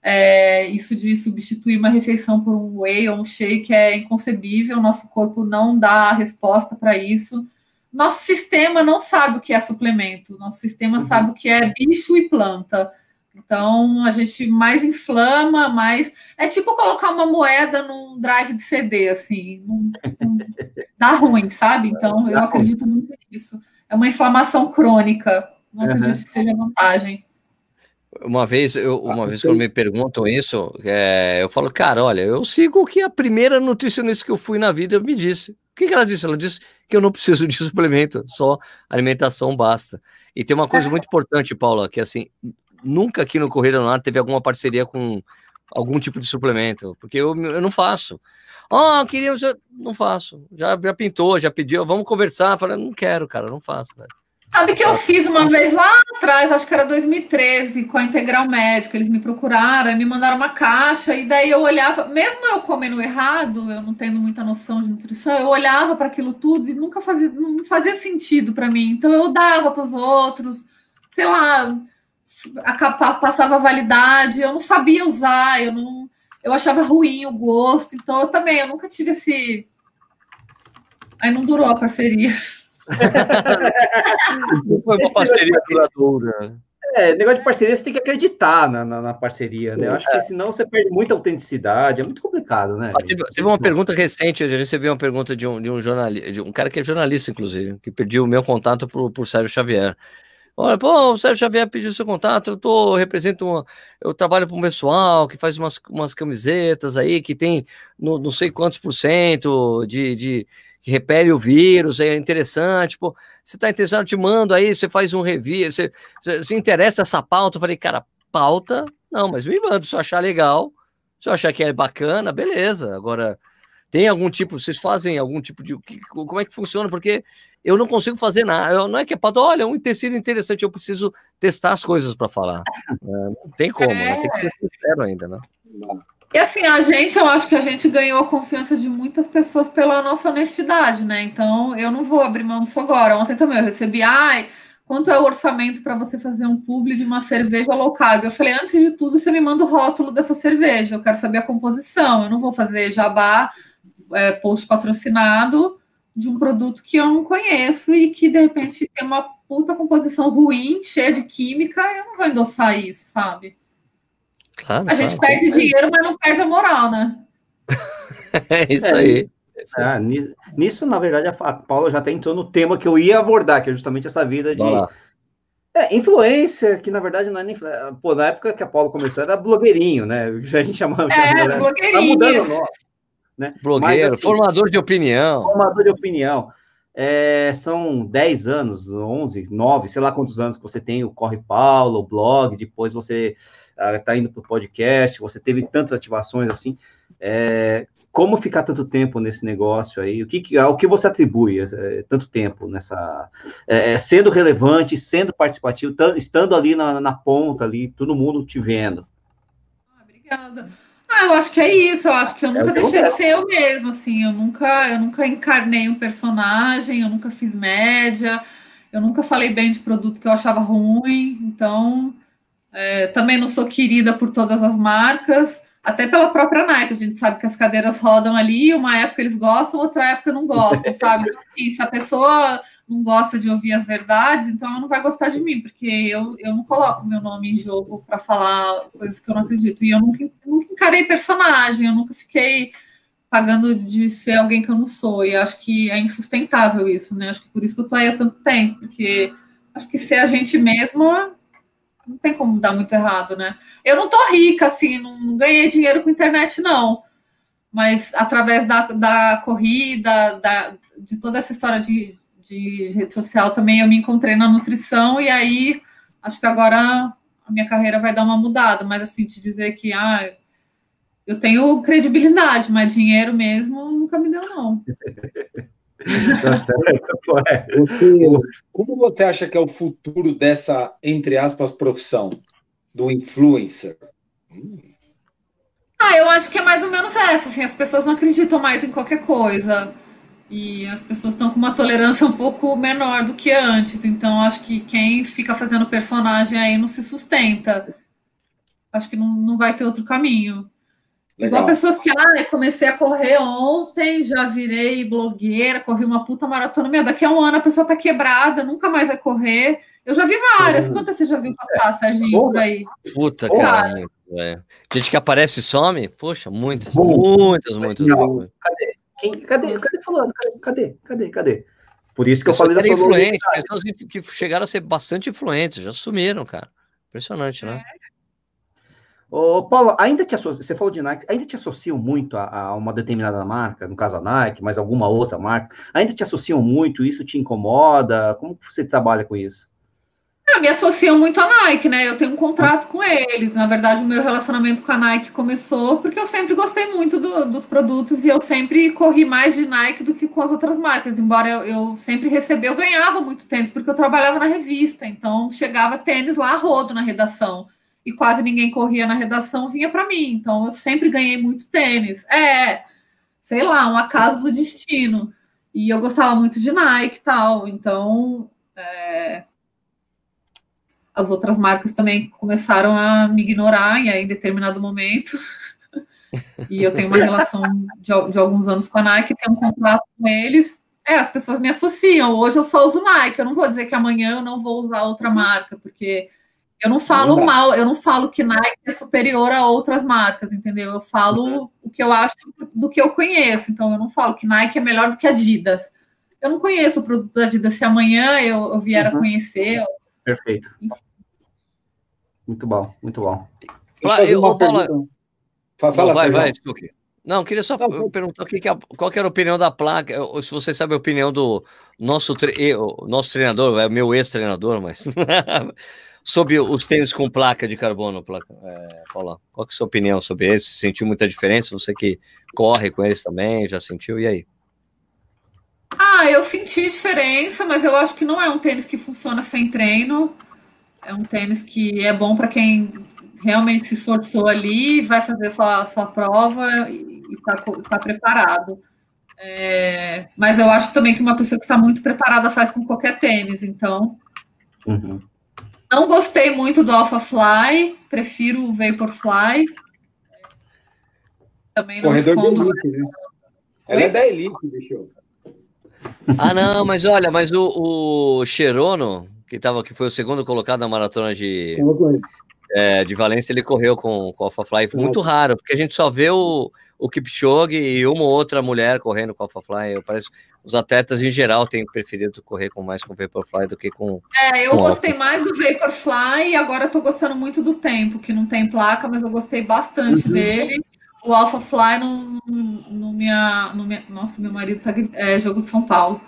É, isso de substituir uma refeição por um whey ou um shake é inconcebível. Nosso corpo não dá a resposta para isso. Nosso sistema não sabe o que é suplemento. Nosso sistema uhum. sabe o que é bicho e planta. Então a gente mais inflama, mais. É tipo colocar uma moeda num drive de CD, assim. Dá ruim, sabe? Então eu acredito muito nisso. É uma inflamação crônica. Não acredito uhum. que seja vantagem. Uma vez, eu, uma vez quando me perguntam isso, é, eu falo, cara, olha, eu sigo o que a primeira nutricionista que eu fui na vida me disse. O que, que ela disse? Ela disse que eu não preciso de suplemento, só alimentação basta. E tem uma coisa muito importante, Paula, que assim, nunca aqui no Corrida no Ar teve alguma parceria com algum tipo de suplemento, porque eu, eu não faço. Oh, queríamos. Não faço. Já, já pintou, já pediu, vamos conversar. Falei, não quero, cara, não faço, velho. Sabe que eu fiz uma vez lá atrás, acho que era 2013, com a Integral Médica. Eles me procuraram me mandaram uma caixa, e daí eu olhava, mesmo eu comendo errado, eu não tendo muita noção de nutrição, eu olhava para aquilo tudo e nunca fazia, não fazia sentido para mim. Então eu dava para os outros, sei lá, a, passava validade, eu não sabia usar, eu não eu achava ruim o gosto, então eu também, eu nunca tive esse. Aí não durou a parceria. não foi uma parceria duradoura. É, negócio de parceria, você tem que acreditar na, na, na parceria, né? Eu acho é. que senão você perde muita autenticidade, é muito complicado, né? Ah, teve, teve, uma pergunta recente, eu recebi uma pergunta de um, de um jornalista, de um cara que é jornalista, inclusive, que pediu o meu contato por, por Sérgio Xavier. Olha, pô, o Sérgio Xavier pediu seu contato, eu tô, represento uma, eu trabalho para um pessoal que faz umas, umas camisetas aí, que tem no, não sei quantos por cento de, de que repele o vírus, é interessante, pô, você tá interessado, eu te mando aí, você faz um review, você, você, você interessa essa pauta, eu falei, cara, pauta, não, mas me manda, se eu achar legal, se eu achar que é bacana, beleza, agora, tem algum tipo, vocês fazem algum tipo de, como é que funciona, porque eu não consigo fazer nada. Eu, não é que é para olha, um tecido interessante, eu preciso testar as coisas para falar. É, não tem como, é. né? Tem que ser sincero ainda, né? E assim, a gente, eu acho que a gente ganhou a confiança de muitas pessoas pela nossa honestidade, né? Então, eu não vou abrir mão disso agora. Ontem também eu recebi, ai, quanto é o orçamento para você fazer um publi de uma cerveja low carb? Eu falei, antes de tudo, você me manda o rótulo dessa cerveja, eu quero saber a composição, eu não vou fazer jabá, é, post patrocinado, de um produto que eu não conheço e que de repente tem uma puta composição ruim, cheia de química, eu não vou endossar isso, sabe? Claro, a gente claro, perde dinheiro, mas não perde a moral, né? é isso é, aí. Ah, nisso, na verdade, a Paula já até entrou no tema que eu ia abordar, que é justamente essa vida de. É, influencer, que na verdade não é nem. Pô, na época que a Paula começou, era blogueirinho, né? A gente chamava. É, blogueirinho. Tá mudando o nome. Né? Blogueiro, Mas, assim, formador de opinião. Formador de opinião. É, são 10 anos, 11, 9, sei lá quantos anos que você tem o Corre Paulo, o blog, depois você está ah, indo para o podcast, você teve tantas ativações assim. É, como ficar tanto tempo nesse negócio aí? O que, o que você atribui é, tanto tempo nessa. É, é sendo relevante, sendo participativo, estando ali na, na ponta, ali, todo mundo te vendo. Ah, obrigada. Ah, eu acho que é isso. Eu acho que eu é nunca é deixei de ser eu mesma, assim. Eu nunca, eu nunca encarnei um personagem, eu nunca fiz média, eu nunca falei bem de produto que eu achava ruim. Então, é, também não sou querida por todas as marcas, até pela própria Nike. A gente sabe que as cadeiras rodam ali, uma época eles gostam, outra época não gostam, sabe? E se a pessoa não gosta de ouvir as verdades, então ela não vai gostar de mim, porque eu, eu não coloco meu nome em jogo para falar coisas que eu não acredito. E eu nunca, nunca encarei personagem, eu nunca fiquei pagando de ser alguém que eu não sou. E acho que é insustentável isso, né? Acho que por isso que eu tô aí há tanto tempo, porque acho que ser a gente mesma não tem como dar muito errado, né? Eu não tô rica, assim, não ganhei dinheiro com internet, não. Mas através da, da corrida, da, de toda essa história de, de rede social também eu me encontrei na nutrição e aí acho que agora a minha carreira vai dar uma mudada, mas assim, te dizer que ah, eu tenho credibilidade, mas dinheiro mesmo nunca me deu, não. Tá certo. Você, como você acha que é o futuro dessa, entre aspas, profissão do influencer? Hum. acho que é mais ou menos essa, assim, as pessoas não acreditam mais em qualquer coisa. E as pessoas estão com uma tolerância um pouco menor do que antes. Então, acho que quem fica fazendo personagem aí não se sustenta. Acho que não, não vai ter outro caminho. Legal. Igual pessoas que, ah, comecei a correr ontem, já virei blogueira, corri uma puta maratona. Meu, daqui a um ano a pessoa tá quebrada, nunca mais vai correr. Eu já vi várias. Quantas você já viu passar, Serginho, por aí? Puta, cara. É. Gente que aparece e some? Poxa, muitas, muitas, muitas. Cadê? Quem, cadê? Cadê falando? Cadê? Cadê? Cadê? Por isso que eu, eu falei da sua influente, pessoas que chegaram a ser bastante influentes, já sumiram, cara. Impressionante, né? É. Ô, Paulo, ainda te associa, você falou de Nike, ainda te associam muito a, a, uma determinada marca, no caso a Nike, mas alguma outra marca, ainda te associam muito, isso te incomoda? Como você trabalha com isso? Ah, me associam muito à Nike, né? Eu tenho um contrato com eles. Na verdade, o meu relacionamento com a Nike começou porque eu sempre gostei muito do, dos produtos e eu sempre corri mais de Nike do que com as outras marcas. Embora eu, eu sempre recebi, eu ganhava muito tênis porque eu trabalhava na revista, então chegava tênis lá a rodo na redação e quase ninguém corria na redação, vinha para mim. Então eu sempre ganhei muito tênis. É, sei lá, um acaso do destino. E eu gostava muito de Nike e tal. Então, é... as outras marcas também começaram a me ignorar em, em determinado momento. e eu tenho uma relação de, de alguns anos com a Nike, tenho um contrato com eles. É, as pessoas me associam. Hoje eu só uso Nike. Eu não vou dizer que amanhã eu não vou usar outra marca, porque eu não falo não mal, eu não falo que Nike é superior a outras marcas, entendeu? Eu falo uhum. o que eu acho do que eu conheço. Então, eu não falo que Nike é melhor do que Adidas. Eu não conheço o produto da Adidas. Se amanhã eu, eu vier uhum. a conhecer. Eu... Perfeito. Enfim. Muito bom, muito bom. Eu, Paula... Fala, fala, vai, vai, vai, Não, queria só não, perguntar que, qual que era a opinião da placa, se você sabe a opinião do nosso, tre... nosso treinador, é meu ex-treinador, mas sobre os tênis com placa de carbono, placa, é, Paula, qual é a sua opinião sobre eles? Sentiu muita diferença? Você que corre com eles também, já sentiu? E aí? Ah, eu senti diferença, mas eu acho que não é um tênis que funciona sem treino. É um tênis que é bom para quem realmente se esforçou ali, vai fazer sua, sua prova e está tá preparado. É, mas eu acho também que uma pessoa que está muito preparada faz com qualquer tênis, então. Uhum. Não gostei muito do Alpha Fly, prefiro o Vaporfly. Também não Corredor escondo. Elite, né? Ela é da Elite, bicho. Ah, não, mas olha, mas o, o Cherono, que, tava, que foi o segundo colocado na maratona de, é, de Valência, ele correu com, com o Alpha Fly. Muito raro, porque a gente só vê o, o Kipchoge e uma ou outra mulher correndo com Alpha Fly. Eu parece os atletas em geral têm preferido correr com mais com Vaporfly do que com. É, eu com gostei alfa. mais do Vaporfly e agora estou gostando muito do tempo, que não tem placa, mas eu gostei bastante uhum. dele. O Alpha Fly no, no, minha, no minha. Nossa, meu marido tá é jogo de São Paulo.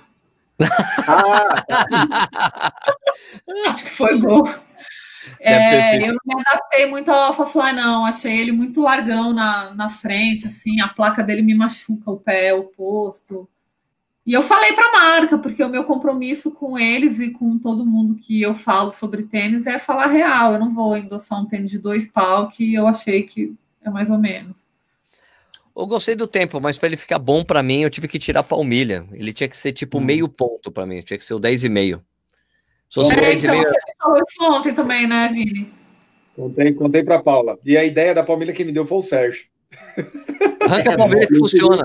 Ah. Acho que foi gol. É, eu não me adaptei muito ao AlphaFly, não. Achei ele muito largão na, na frente, assim, a placa dele me machuca o pé, o posto. E eu falei para a marca, porque o meu compromisso com eles e com todo mundo que eu falo sobre tênis é falar real. Eu não vou endossar um tênis de dois pau que eu achei que é mais ou menos. Eu gostei do tempo, mas para ele ficar bom para mim, eu tive que tirar a palmilha. Ele tinha que ser tipo hum. meio ponto para mim, tinha que ser o 10,5. Se fosse é, 10 então, meio... Você falou isso ontem também, né, Vini? Contei, contei para Paula. E a ideia da palmilha que me deu foi o Sérgio. Arranca a palmilha que funciona.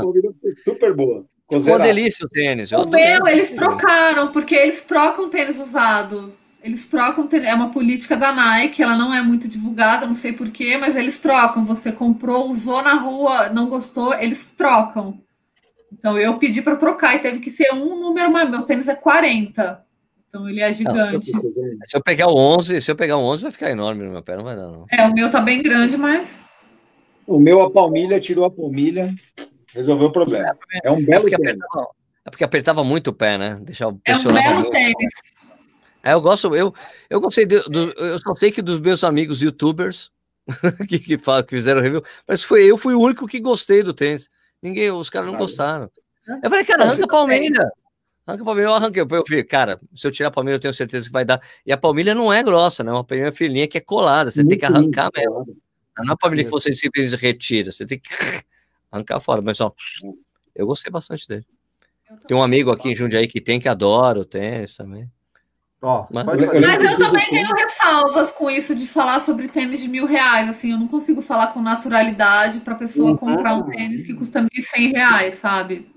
Super boa. Ficou uma delícia o tênis. o meu, eles trocaram, porque eles trocam tênis usado. Eles trocam, é uma política da Nike, ela não é muito divulgada, não sei porquê, mas eles trocam. Você comprou, usou na rua, não gostou, eles trocam. Então eu pedi para trocar e teve que ser um número, mas meu tênis é 40. Então ele é gigante. Não, se eu pegar o 11, se eu pegar o 11 vai ficar enorme no meu pé, não vai dar não. É, o meu tá bem grande, mas o meu a palmilha tirou a palmilha, resolveu o problema. É, é um belo é porque, apertava, é porque apertava muito o pé, né? Deixar é um belo tênis. É, eu gosto, eu, eu gostei, de, do, eu só sei que dos meus amigos youtubers que, que, falam, que fizeram review, mas foi eu fui o único que gostei do tênis. Ninguém, os caras não gostaram. Eu falei, cara, arranca a palmilha. Arranca a palmilha, eu arranquei. Eu falei, cara, se eu tirar a palmilha, eu tenho certeza que vai dar. E a palmilha não é grossa, né? Uma palmilha fininha que é colada, você muito tem que arrancar mesmo. Não é para mim que você simplesmente retira, você tem que arrancar fora. Mas, ó, eu gostei bastante dele. Tem um amigo aqui em Jundiaí que tem, que adora o tênis também. Oh, mas, mas, eu também tenho ressalvas com isso de falar sobre tênis de mil reais. Assim, eu não consigo falar com naturalidade para a pessoa uhum. comprar um tênis que custa mil e cem reais, sabe?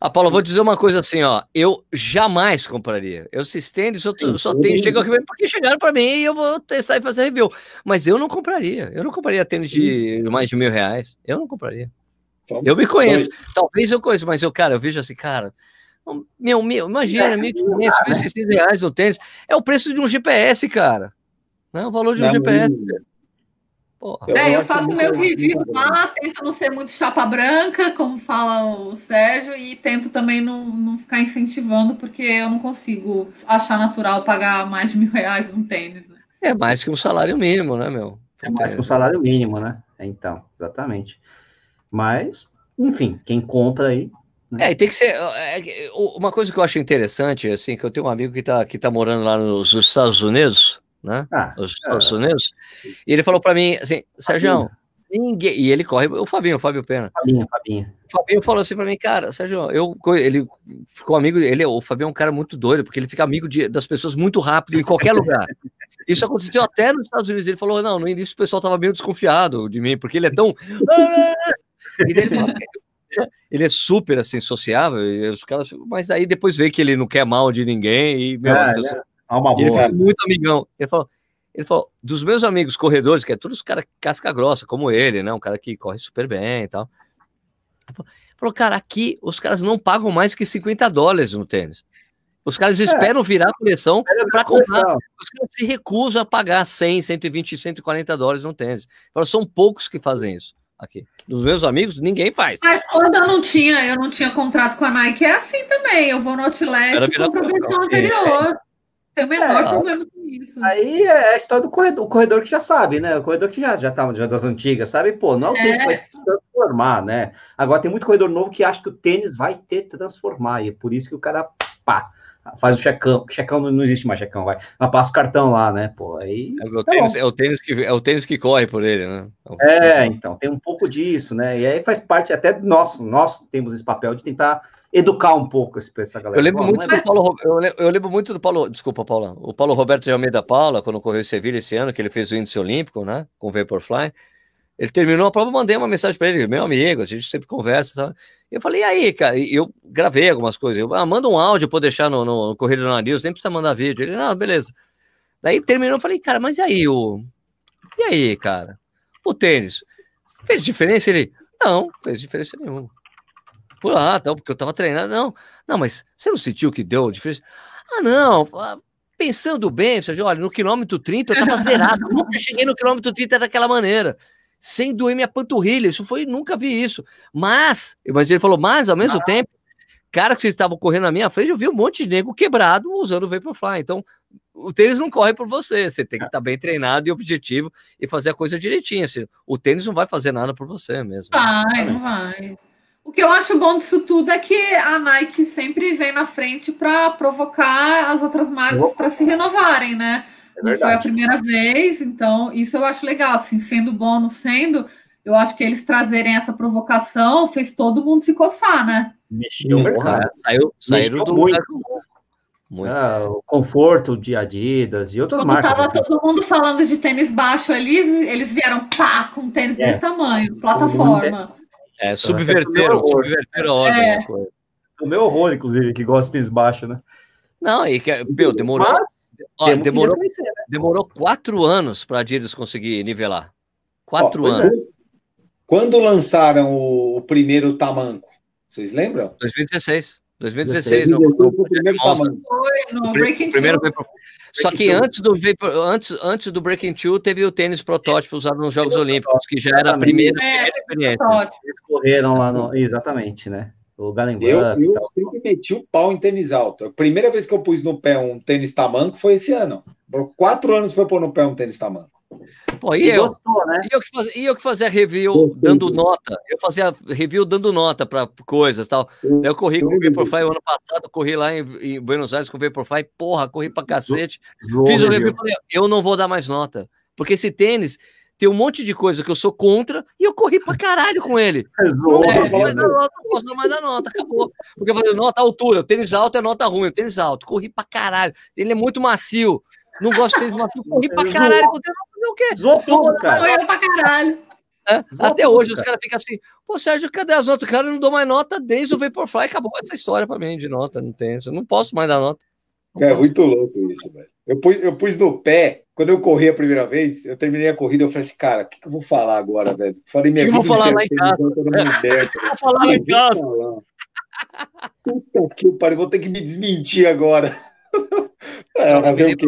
Ah, Paulo, vou dizer uma coisa assim, ó. Eu jamais compraria. Eu se estende, só, só tenho, chego aqui porque chegaram para mim e eu vou testar e fazer review. Mas eu não compraria. Eu não compraria tênis de mais de mil reais. Eu não compraria. Eu me conheço. Talvez eu conheça, mas eu, cara, eu vejo assim, cara. Meu, meu, imagina, 1.500, é, 1.600 reais no tênis. É o preço de um GPS, cara. Não é o valor de um não, GPS. Porra. É, eu faço meus reviews lá, tento não ser muito chapa branca, como fala o Sérgio, e tento também não, não ficar incentivando, porque eu não consigo achar natural pagar mais de mil reais num tênis. Né? É mais que um salário mínimo, né, meu? É mais que um salário mínimo, né? Então, exatamente. Mas, enfim, quem compra aí. Né? É, tem que ser. É, é, uma coisa que eu acho interessante, assim, que eu tenho um amigo que está que tá morando lá nos Estados Unidos, né? Ah, Os Estados é. Unidos. E ele falou para mim assim, Sérgio, ninguém. E ele corre, o Fabinho, o Fábio Pena. Fabinho, Fabinho. O Fabinho falou assim para mim, cara, Sérgio, eu, ele ficou amigo, ele, o Fabinho é um cara muito doido, porque ele fica amigo de, das pessoas muito rápido em qualquer lugar. Isso aconteceu até nos Estados Unidos. Ele falou, não, no início o pessoal tava meio desconfiado de mim, porque ele é tão. ele, falou, ele é super assim, sociável, os caras, mas aí depois vê que ele não quer mal de ninguém e meu, é, pessoas, é. Alma boa. Ele foi muito amigão. Ele falou, ele falou, dos meus amigos corredores, que é todos os caras casca grossa, como ele, né? Um cara que corre super bem e tal. Ele falou, cara, aqui os caras não pagam mais que 50 dólares no tênis. Os caras é. esperam virar a coleção para comprar. Os caras se recusam a pagar 100, 120, 140 dólares no tênis. São poucos que fazem isso aqui. Dos meus amigos, ninguém faz. Mas quando eu não tinha, eu não tinha contrato com a Nike, é assim também. Eu vou no outlet e compro a versão anterior. É. Tem o menor é, problema com isso. Aí é a história do corredor, o corredor que já sabe, né? O corredor que já, já tá já das antigas, sabe? Pô, não é o tênis que vai transformar, né? Agora tem muito corredor novo que acha que o tênis vai ter transformar, e é por isso que o cara, pá, faz o checão, checão não, existe mais checão, vai, mas passa o cartão lá, né? Pô, aí. É o, tênis, é o, tênis, que, é o tênis que corre por ele, né? É, então, tem um pouco disso, né? E aí faz parte até nós, nós temos esse papel de tentar educar um pouco essa galera. Eu lembro muito do Paulo, eu lembro, eu lembro muito do Paulo, desculpa, Paula, o Paulo Roberto de Almeida Paula, quando correu em Sevilha esse ano, que ele fez o índice olímpico, né, com o Vaporfly, ele terminou a prova, mandei uma mensagem para ele, meu amigo, a gente sempre conversa, tá? Eu falei, e aí, cara, e eu gravei algumas coisas, eu, ah, manda um áudio para deixar no, no, no Corrida do News, nem precisa mandar vídeo. Ele, não, beleza. Daí terminou, eu falei, cara, mas e aí, o... E aí, cara? O tênis, fez diferença? Ele, não, fez diferença nenhuma por lá, então, porque eu tava treinando. Não, não, mas você não sentiu que deu diferença? Ah, não, pensando bem, Sérgio, olha, no quilômetro 30 eu tava zerado, nunca cheguei no quilômetro 30 daquela maneira, sem doer minha panturrilha, isso foi, nunca vi isso. Mas, mas ele falou, mas ao mesmo tempo, cara que vocês estavam correndo na minha frente, eu vi um monte de nego quebrado usando o Vaporfly, então o tênis não corre por você, você tem que estar tá bem treinado e objetivo e fazer a coisa direitinho, assim, o tênis não vai fazer nada por você mesmo. Vai, não vai. O que eu acho bom disso tudo é que a Nike sempre vem na frente para provocar as outras marcas para se renovarem, né? É não foi a primeira vez, então isso eu acho legal, assim, sendo bom ou não sendo, eu acho que eles trazerem essa provocação fez todo mundo se coçar, né? Mexeu o mercado. Saiu, saíram do muito. Muito. Ah, o conforto de Adidas e outras Quando marcas. Quando tava todo mundo falando de tênis baixo ali, eles vieram pá com tênis é. desse tamanho, plataforma. É, subverteram, subverteram a ordem. É. O meu horror, inclusive, que gosta de tênis baixo, né? Não, e que, meu, demorou. Mas, ó, demorou, né? demorou quatro anos para a Adidas conseguir nivelar. Quatro ó, anos. É. Quando lançaram o, o, primeiro tamanco? Vocês lembram? 2016. 2016, no, no, no, primeiro tamanco. no Breaking primeiro, Só que antes do, antes, antes do Breaking Two teve o tênis protótipo usado nos Jogos Olímpicos, que já era a primeira, é, primeira experiência. Eles correram lá no. Exatamente, né? O Galen Eu, eu sempre meti o pau em tênis alto. A primeira vez que eu pus no pé um tênis tamanco foi esse ano. Por quatro anos foi pôr no pé um tênis tamanco. Pô, e, e eu, gostou, né? e eu, que fazia, e eu que fazia review gostou, dando nota. Eu fazia review dando nota para coisas tal. Eu, eu corri com o Vaporfly o ano passado, corri lá em, em, Buenos Aires com o Vaporfly, porra, corri pra cacete. Fiz o review e falei, eu não vou dar mais nota. Porque esse tênis, tem um monte de coisa que eu sou contra e eu corri pra caralho com ele. Não, é, mais da nota, não posso dar mais da nota, acabou. Porque eu falei, nota altura, o tênis alto é nota ruim, o tênis alto, corri pra caralho. Ele é muito macio. Não gosto de tênis macio, corri pra caralho. Vou fazer o quê? Zoou tudo, cara. Correu pra caralho. É, até hoje os caras ficam assim, pô, Sérgio, cadê as notas? Cara, eu não dou mais nota desde o Vaporfly, acabou essa história pra mim de nota, não tem, eu não posso mais dar nota. É muito louco isso, velho. Eu pus, eu pus no pé, quando eu corri a primeira vez, eu terminei a corrida, eu falei assim, cara, o que, que, eu vou falar agora, velho? Falei minha vida. Eu vou falar lá em casa. vou falar lá em casa. Puta que pariu, vou ter que me desmentir agora. É, fazer o quê?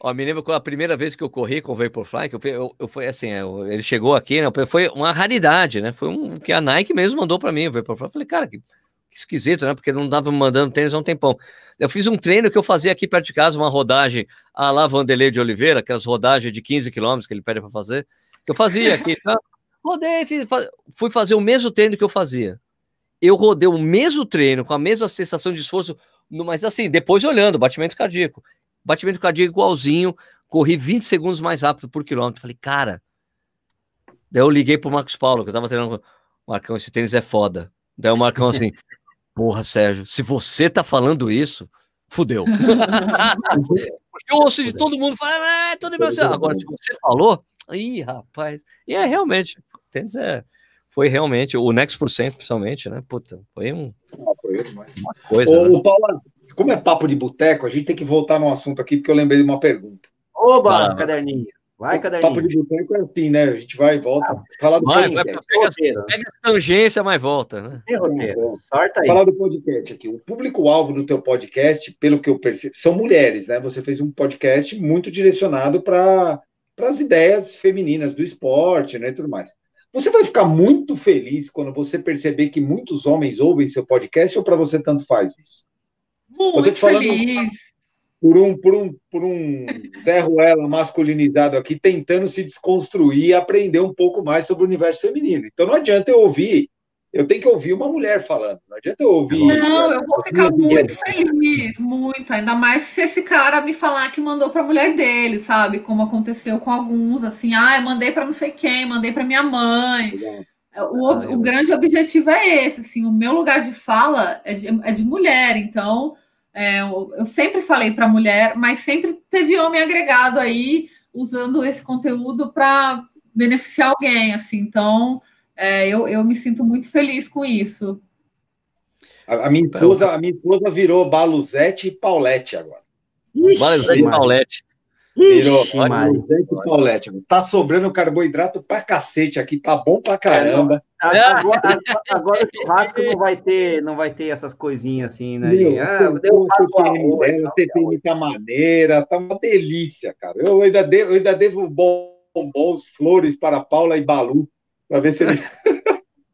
Ó, me lembro a primeira vez que eu corri com o Vaporfly, que eu, eu, eu foi assim, eu, ele chegou aqui, né? Foi uma raridade, né? Foi um que a Nike mesmo mandou para mim, o Vaporfly. Eu falei, cara, que que esquisito, né? Porque não dava mandando tênis há um tempão. Eu fiz um treino que eu fazia aqui perto de casa, uma rodagem a lá Vanderlei de Oliveira, aquelas rodagens de 15 quilômetros que ele pede para fazer, que eu fazia aqui. Tá? Rodei, fiz, fui fazer o mesmo treino que eu fazia. Eu rodei o mesmo treino, com a mesma sensação de esforço, mas assim, depois olhando, batimento cardíaco. Batimento cardíaco igualzinho, corri 20 segundos mais rápido por quilômetro. Falei, cara. Daí eu liguei pro Marcos Paulo, que eu tava treinando. Marcão, esse tênis é foda. Daí o Marcão assim, Porra, Sérgio, se você tá falando isso, fudeu. eu ouço de todo mundo falando, ah, é tudo meu. Agora, se você falou, ih, rapaz. E é realmente, tênis é. Foi realmente, o Next Percent, principalmente, né? Puta, foi um. Uma coisa. Ô, né? Paula, como é papo de boteco, a gente tem que voltar no assunto aqui, porque eu lembrei de uma pergunta. Oba, ah, caderninho. Vai, caderninho. Papo de boteco é assim, né? A gente vai e volta. Ah, falar do vai, vai, pega, pega a tangência, mas volta, né? Tem roteiro. Sorta aí. Falar do podcast aqui. O público-alvo do teu podcast, pelo que eu percebo, são mulheres, né? Você fez um podcast muito direcionado para as ideias femininas do esporte, né? E tudo mais. Você vai ficar muito feliz quando você perceber que muitos homens ouvem seu podcast ou para você tanto faz isso? Muito feliz por um, por um, por um Zé Ruela masculinizado aqui, tentando se desconstruir e aprender um pouco mais sobre o universo feminino. Então não adianta eu ouvir, eu tenho que ouvir uma mulher falando, não adianta eu ouvir. Não, eu vou ficar muito feliz, muito, ainda mais se esse cara me falar que mandou para a mulher dele, sabe? Como aconteceu com alguns, assim, ah, eu mandei para não sei quem, mandei para minha mãe. O, ah, o grande objetivo é esse, assim, o meu lugar de fala é de, é de mulher, então é, eu sempre falei para mulher, mas sempre teve homem agregado aí usando esse conteúdo para beneficiar alguém, assim. Então, é, eu, eu me sinto muito feliz com isso. A, a, minha esposa, a minha esposa virou Baluzete e Paulette agora. Baluzete e Paulette. Virou Paulette. Tá sobrando carboidrato pra cacete aqui, tá bom pra caramba. Agora, agora, o churrasco não vai ter, não vai ter essas coisinhas assim, né? Meu, ah, eu faço arroz, você tem muita maneira, tá uma delícia, cara. Eu ainda devo, eu ainda devo bombons, flores para Paula e Balu, para ver se eles.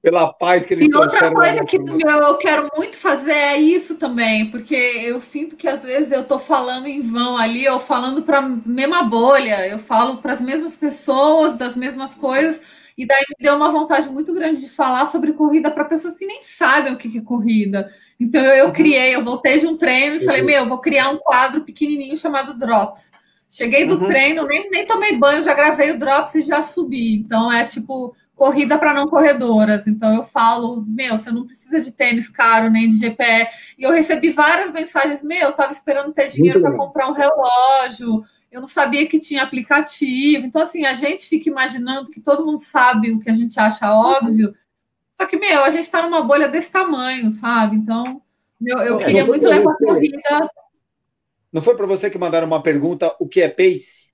pela paz que eles E outra coisa que eu quero muito fazer é isso também, porque eu sinto que às vezes eu tô falando em vão ali, ou falando para a mesma bolha, eu falo para as mesmas pessoas, das mesmas coisas e daí me deu uma vontade muito grande de falar sobre corrida para pessoas que nem sabem o que é corrida. Então eu, uhum. criei, eu voltei de um treino e falei, meu, vou criar um quadro pequenininho chamado Drops. Cheguei do uhum. treino, nem, nem tomei banho, já gravei o Drops e já subi. Então é tipo corrida para não corredoras. Então eu falo, meu, você não precisa de tênis caro nem de GPE. E eu recebi várias mensagens, meu, eu tava esperando ter dinheiro para comprar um relógio eu não sabia que tinha aplicativo. Então, assim, a gente fica imaginando que todo mundo sabe o que a gente acha óbvio. Só que, meu, a gente está numa bolha desse tamanho, sabe? Então, meu, eu queria muito levar a corrida. Não foi para você que mandaram uma pergunta: o que é pace?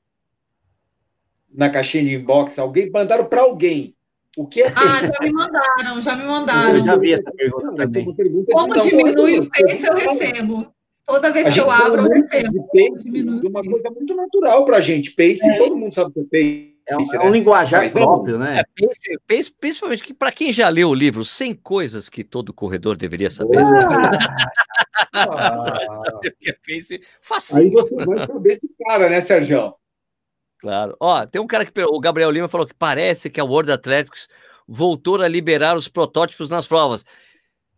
Na caixinha de inbox, alguém mandaram para alguém. O que é pace? Ah, já me mandaram, já me mandaram. Eu já vi essa pergunta também. Como diminui o pace, eu recebo. Toda vez que eu abro, eu recebo. É uma coisa muito natural para a gente. Pace, é. todo mundo sabe o que é pace. É um, é um linguajar próprio, né? É, pace, pace, principalmente que para quem já leu o livro 100 coisas que todo corredor deveria saber. Ah. pace, Aí você vai saber de cara, né, Sérgio? Claro. Ó, tem um cara que o Gabriel Lima falou que parece que a World Athletics voltou a liberar os protótipos nas provas.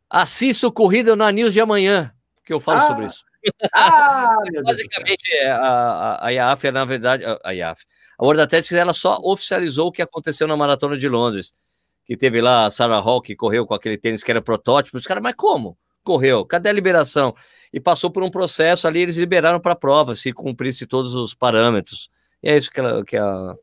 Assista o Corrida na News de amanhã que eu falo ah, sobre isso. Ah, Basicamente, é, a, a IAF é, na verdade, a IAF, A World Athletics ela só oficializou o que aconteceu na Maratona de Londres, que teve lá a Sarah Hall que correu com aquele tênis que era protótipo. Os caras, mas como? Correu? Cadê a liberação? E passou por um processo ali, eles liberaram para a prova, se cumprisse todos os parâmetros. E é isso que, ela, que a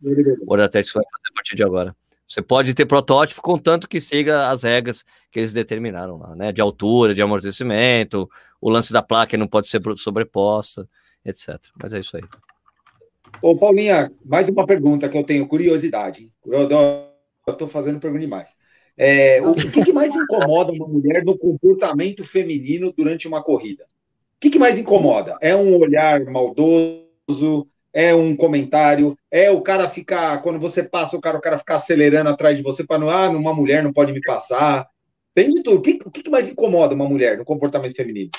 Athletics vai fazer a partir de agora. Você pode ter protótipo, contanto que siga as regras que eles determinaram lá, né? De altura, de amortecimento, o lance da placa não pode ser sobreposta, etc. Mas é isso aí. Ô, Paulinha, mais uma pergunta que eu tenho curiosidade. Eu estou fazendo pergunta demais. É, o que, que, mais incomoda uma mulher no comportamento feminino durante uma corrida? O que, que mais incomoda? É um olhar maldoso? É um comentário? É o cara ficar, quando você passa o cara, o cara ficar acelerando atrás de você para não, ah, uma mulher não pode me passar? Tem de tudo. O que, o que mais incomoda uma mulher no comportamento feminino?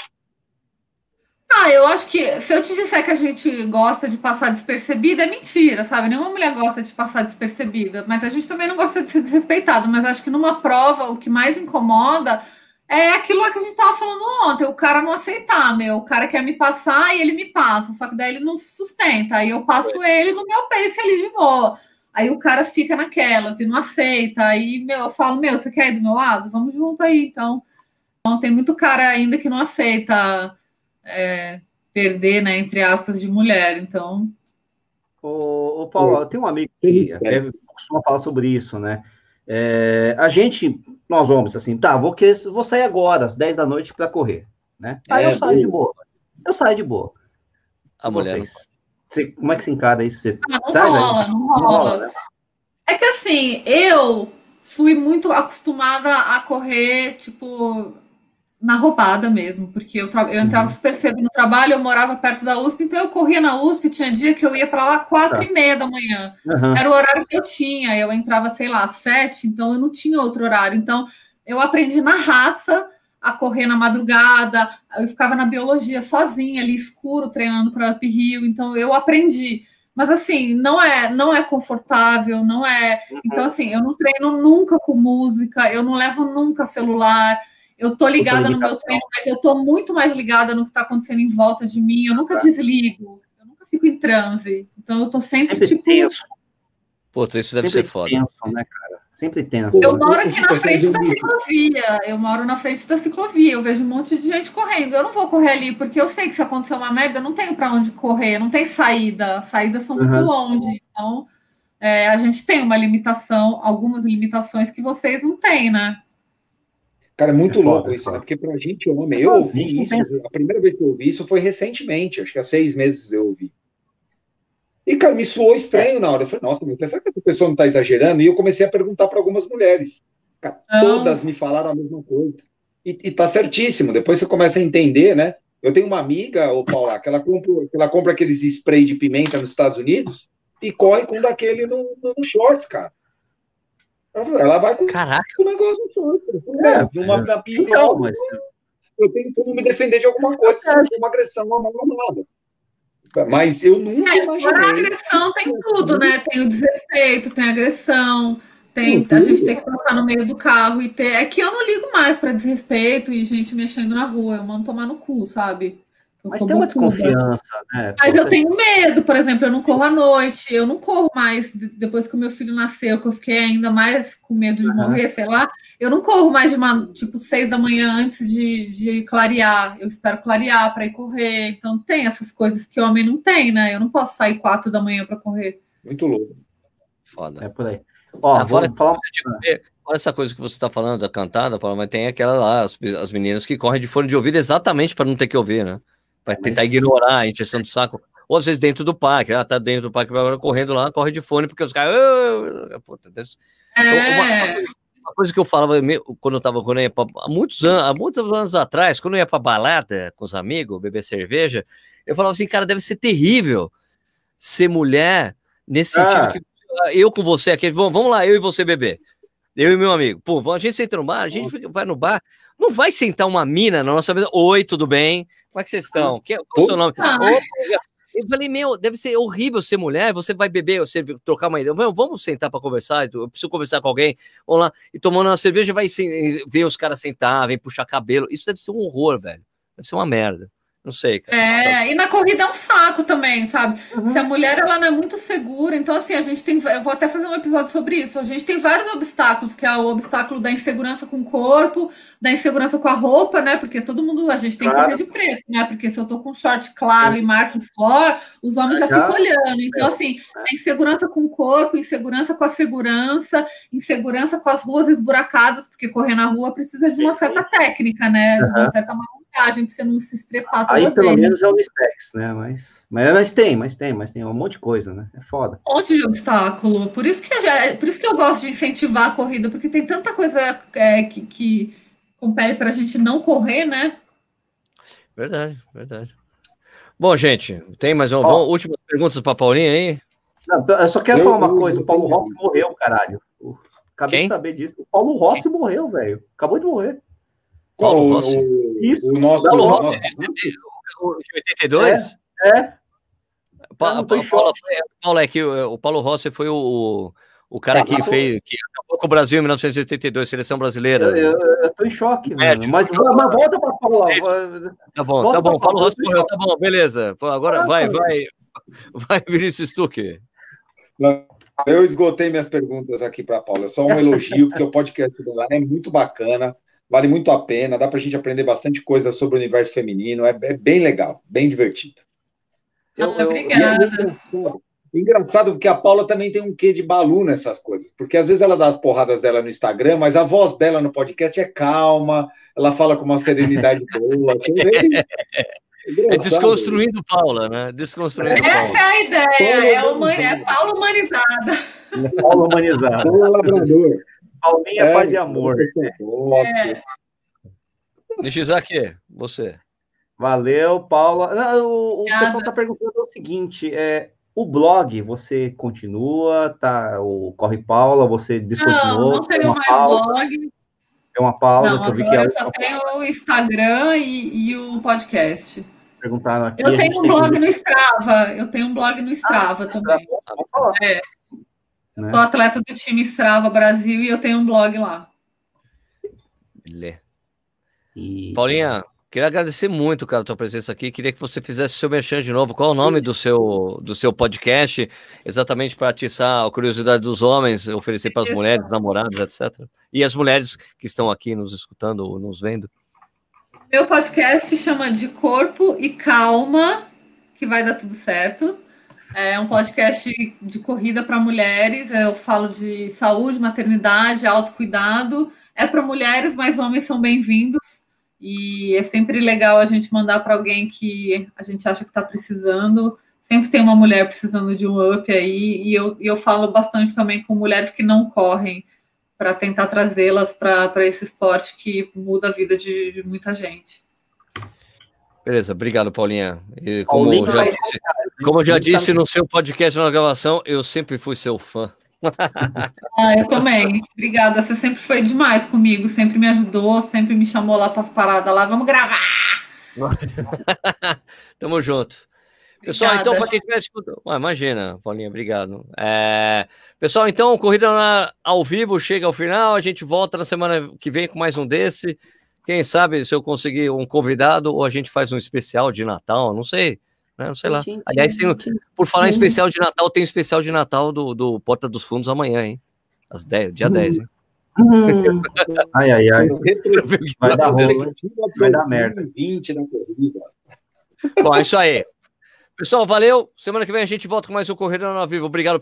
Ah, eu acho que se eu te disser que a gente gosta de passar despercebida, é mentira, sabe? Nenhuma mulher gosta de passar despercebida, mas a gente também não gosta de ser desrespeitado. Mas acho que numa prova, o que mais incomoda é aquilo lá que a gente tava falando ontem, o cara não aceitar, meu. O cara quer me passar e ele me passa, só que daí ele não sustenta. Aí eu passo ele no meu pace ali de boa. Aí o cara fica naquelas e não aceita. Aí, meu, eu falo, meu, você quer ir do meu lado? Vamos junto aí, então. Então tem muito cara ainda que não aceita é, perder, né, entre aspas, de mulher. Então. Ô, ô Paulo, tem um amigo que até costuma falar sobre isso, né? É, a gente, nós homens, assim, tá, vou, que, vou sair agora, às 10 da noite, para correr, né? Aí é, eu saio de boa. Eu saio de boa. A mulher. Vocês, você, como é que se encara isso? Você, ah, não, sai, rola, não, rola, não rola. Né? É que assim, eu fui muito acostumada a correr, tipo, na roubada mesmo, porque eu, eu entrava uhum. super cedo no trabalho, eu morava perto da USP, então eu corria na USP, tinha dia que eu ia para lá quatro tá. e meia da manhã. Uhum. Era o horário que eu tinha, eu entrava, sei lá, sete, então eu não tinha outro horário. Então eu aprendi na raça a correr na madrugada, eu ficava na biologia sozinha, ali escuro, treinando para Up Rio, então eu aprendi. Mas assim, não é, não é confortável, não é. Uhum. Então assim, eu não treino nunca com música, eu não levo nunca celular. Eu tô ligada no meu treino, mas eu tô muito mais ligada no que está acontecendo em volta de mim. Eu nunca tá. desligo, eu nunca fico em transe. Então eu tô sempre, sempre tipo. Tenso. Puta, isso deve sempre ser foda. Tenso, né, cara? Sempre tenso. Eu moro aqui na frente da ciclovia. Eu moro na frente da ciclovia. Eu vejo um monte de gente correndo. Eu não vou correr ali, porque eu sei que se acontecer uma merda, eu não tenho para onde correr, não tem saída. Saídas são muito uhum. longe. Então, é, a gente tem uma limitação, algumas limitações que vocês não têm, né? Cara, é muito é louco foda, isso, né? Porque pra gente, homem, eu ouvi isso, a primeira vez que eu ouvi isso foi recentemente, acho que há seis meses eu ouvi. E, cara, me soou estranho na hora. Eu falei, nossa, mas será que essa pessoa não tá exagerando? E eu comecei a perguntar para algumas mulheres. Cara, todas me falaram a mesma coisa. E, e tá certíssimo. Depois você começa a entender, né? Eu tenho uma amiga, ô Paula, que ela compra, que ela compra aqueles spray de pimenta nos Estados Unidos e corre com daquele no, no, no shorts, cara. Ela vai com Caraca. o negócio solto. É, uma, uma pior, mas... Eu tenho como me defender de alguma coisa se for uma agressão nada. Mas eu nunca é, imaginei. a agressão tem tudo, né? Tem o desrespeito, tem a agressão, tem, a gente tem que passar no meio do carro e ter. É que eu não ligo mais para desrespeito e gente mexendo na rua. Eu mando tomar no cu, sabe? Eu Mas tem uma desconfiança, né? Mas eu tenho medo, por exemplo, eu não corro à noite, eu não corro mais depois que o meu filho nasceu, que eu fiquei ainda mais com medo de uhum. morrer, sei lá. Eu não corro mais de uma, tipo, seis da manhã antes de, de clarear. Eu espero clarear para ir correr. Então tem essas coisas que homem não tem, né? Eu não posso sair quatro da manhã para correr. Muito louco. Foda. É por aí. Ó, Agora, falar... Olha essa coisa que você está falando da cantada, Paulo, mas tem aquela lá, as, as meninas que correm de fone de ouvido exatamente para não ter que ouvir, né? Para tentar Mas... ignorar a injeção do saco. Ou às vezes dentro do parque, ela tá dentro do parque, correndo lá, corre de fone, porque os caras. Puta, Deus. É... Uma, uma, coisa que eu falava quando eu tava quando eu pra, há, muitos anos, há muitos anos atrás, quando eu ia pra balada com os amigos, beber cerveja, eu falava assim, cara, deve ser terrível ser mulher nesse sentido ah. que eu com você aqui, vamos lá, eu e você beber. Eu e meu amigo. Pô, a gente senta no bar, a gente vai no bar, não vai sentar uma mina na nossa mesa. Oi, tudo bem? Como é que vocês estão? Que, qual é o seu nome? Ah. Eu falei, meu, deve ser horrível ser mulher. Você vai beber, você trocar uma ideia. Meu, vamos sentar para conversar. Eu preciso conversar com alguém. Vamos lá. E tomando uma cerveja, vai ver os caras sentar, vem puxar cabelo. Isso deve ser um horror, velho. Deve ser uma merda. Não sei. Cara. É, e na corrida é um saco também, sabe? Uhum. Se a mulher ela não é muito segura, então assim, a gente tem. Eu vou até fazer um episódio sobre isso. A gente tem vários obstáculos, que é o obstáculo da insegurança com o corpo, da insegurança com a roupa, né? Porque todo mundo, a gente tem que correr de preto, né? Porque se eu tô com short claro é. e marcos for, os homens já, já ficam olhando. Então, é. assim, é insegurança com o corpo, insegurança com a segurança, insegurança com as ruas esburacadas, porque correr na rua precisa de uma certa técnica, né? De uma certa malandragem, para você não se estrepar toda Aí, vez. pelo menos, é o unissex, né? Mas, mas, mas tem, mas tem, mas tem um monte de coisa, né? É foda. Um monte de obstáculo. Por isso que, eu, por isso que eu gosto de incentivar a corrida, porque tem tanta coisa é, que, que compele para a gente não correr, né? Verdade, verdade. Bom, gente, tem mais uma oh. últimas perguntas para Paulinha aí? Não, eu só quero eu, falar uma coisa: o Paulo Rossi morreu, caralho. Acabei Quem? de saber disso. O Paulo Rossi Quem? morreu, velho. Acabou de morrer. Paulo Rossi? Isso. O nosso, Paulo Rossi, de 82? É. é. Pa, Paulo, Paulo, é que o, Paulo Rossi foi o, o cara é, que fez, que acabou com o Brasil em 1982, seleção brasileira. Eu, eu, eu tô em choque, é, mas, mas volta para falar. Tá bom, volta tá bom. Paulo Rossi morreu, tá bom, beleza. Agora ah, vai, vai, vai, Vinícius Stuque. Eu esgotei minhas perguntas aqui para Paula. Só um elogio, porque o podcast dela é muito bacana, vale muito a pena, dá para a gente aprender bastante coisa sobre o universo feminino, é, é bem legal, bem divertido. Eu, ah, obrigada. Eu, engraçado porque a Paula também tem um quê de balu nessas coisas, porque às vezes ela dá as porradas dela no Instagram, mas a voz dela no podcast é calma, ela fala com uma serenidade boa. Assim, é desconstruindo Paula, né? Desconstruindo Essa Paula. é a ideia, é, é Paula humanizada. Paula humanizada. Paula labrador. Paulinha, é, paz e amor. É. Nishizaki, você. Valeu, Paula. Não, o, o pessoal está perguntando o seguinte: é, o blog, você continua, tá? O Corre Paula, você descontinuou? Não, não tenho mais pausa, blog. É uma pausa não, vi que eu só tenho o Instagram e, e, o podcast. Perguntaram aqui. Eu tenho um blog que... no Strava. Eu tenho um blog no Strava ah, também. Strava. É. Né? Sou atleta do time Strava Brasil e eu tenho um blog lá. Lê. E... Paulinha, Queria agradecer muito, cara, a tua presença aqui. Queria que você fizesse seu merchan de novo. Qual é o nome do seu, do seu podcast? Exatamente para atiçar a curiosidade dos homens, oferecer para as mulheres, namorados, etc. E as mulheres que estão aqui nos escutando ou nos vendo. Meu podcast chama De Corpo e Calma, que vai dar tudo certo. É um podcast de corrida para mulheres. Eu falo de saúde, maternidade, autocuidado. É para mulheres, mas homens são bem-vindos. E é sempre legal a gente mandar para alguém que a gente acha que está precisando. Sempre tem uma mulher precisando de um up aí, e eu, e eu falo bastante também com mulheres que não correm, para tentar trazê-las para esse esporte que muda a vida de, de muita gente. Beleza, obrigado, Paulinha. E como, Paulinha, já disse, como eu já disse no seu podcast na gravação, eu sempre fui seu fã. Ah, eu também. Obrigada. Você sempre foi demais comigo, sempre me ajudou, sempre me chamou lá para as paradas lá. Vamos gravar! Tamo junto. Pessoal, Obrigada. então, para quem estiver escutando. Ah, imagina, Paulinha, obrigado. É... Pessoal, então, Corrida na... ao vivo chega ao final. A gente volta na semana que vem com mais um desse. Quem sabe se eu conseguir um convidado ou a gente faz um especial de Natal, não sei. Né? Não sei lá. Aliás, tem, por falar em especial de Natal, tem especial de Natal do, do Porta dos Fundos amanhã, hein? Às 10, dia 10, hein? Hum. ai, ai, ai. Vai dar rola, vai dar merda. 20 na corrida. Bom, é isso aí. Pessoal, valeu. Semana que vem a gente volta com mais um Corrida ao Vivo. Obrigado pela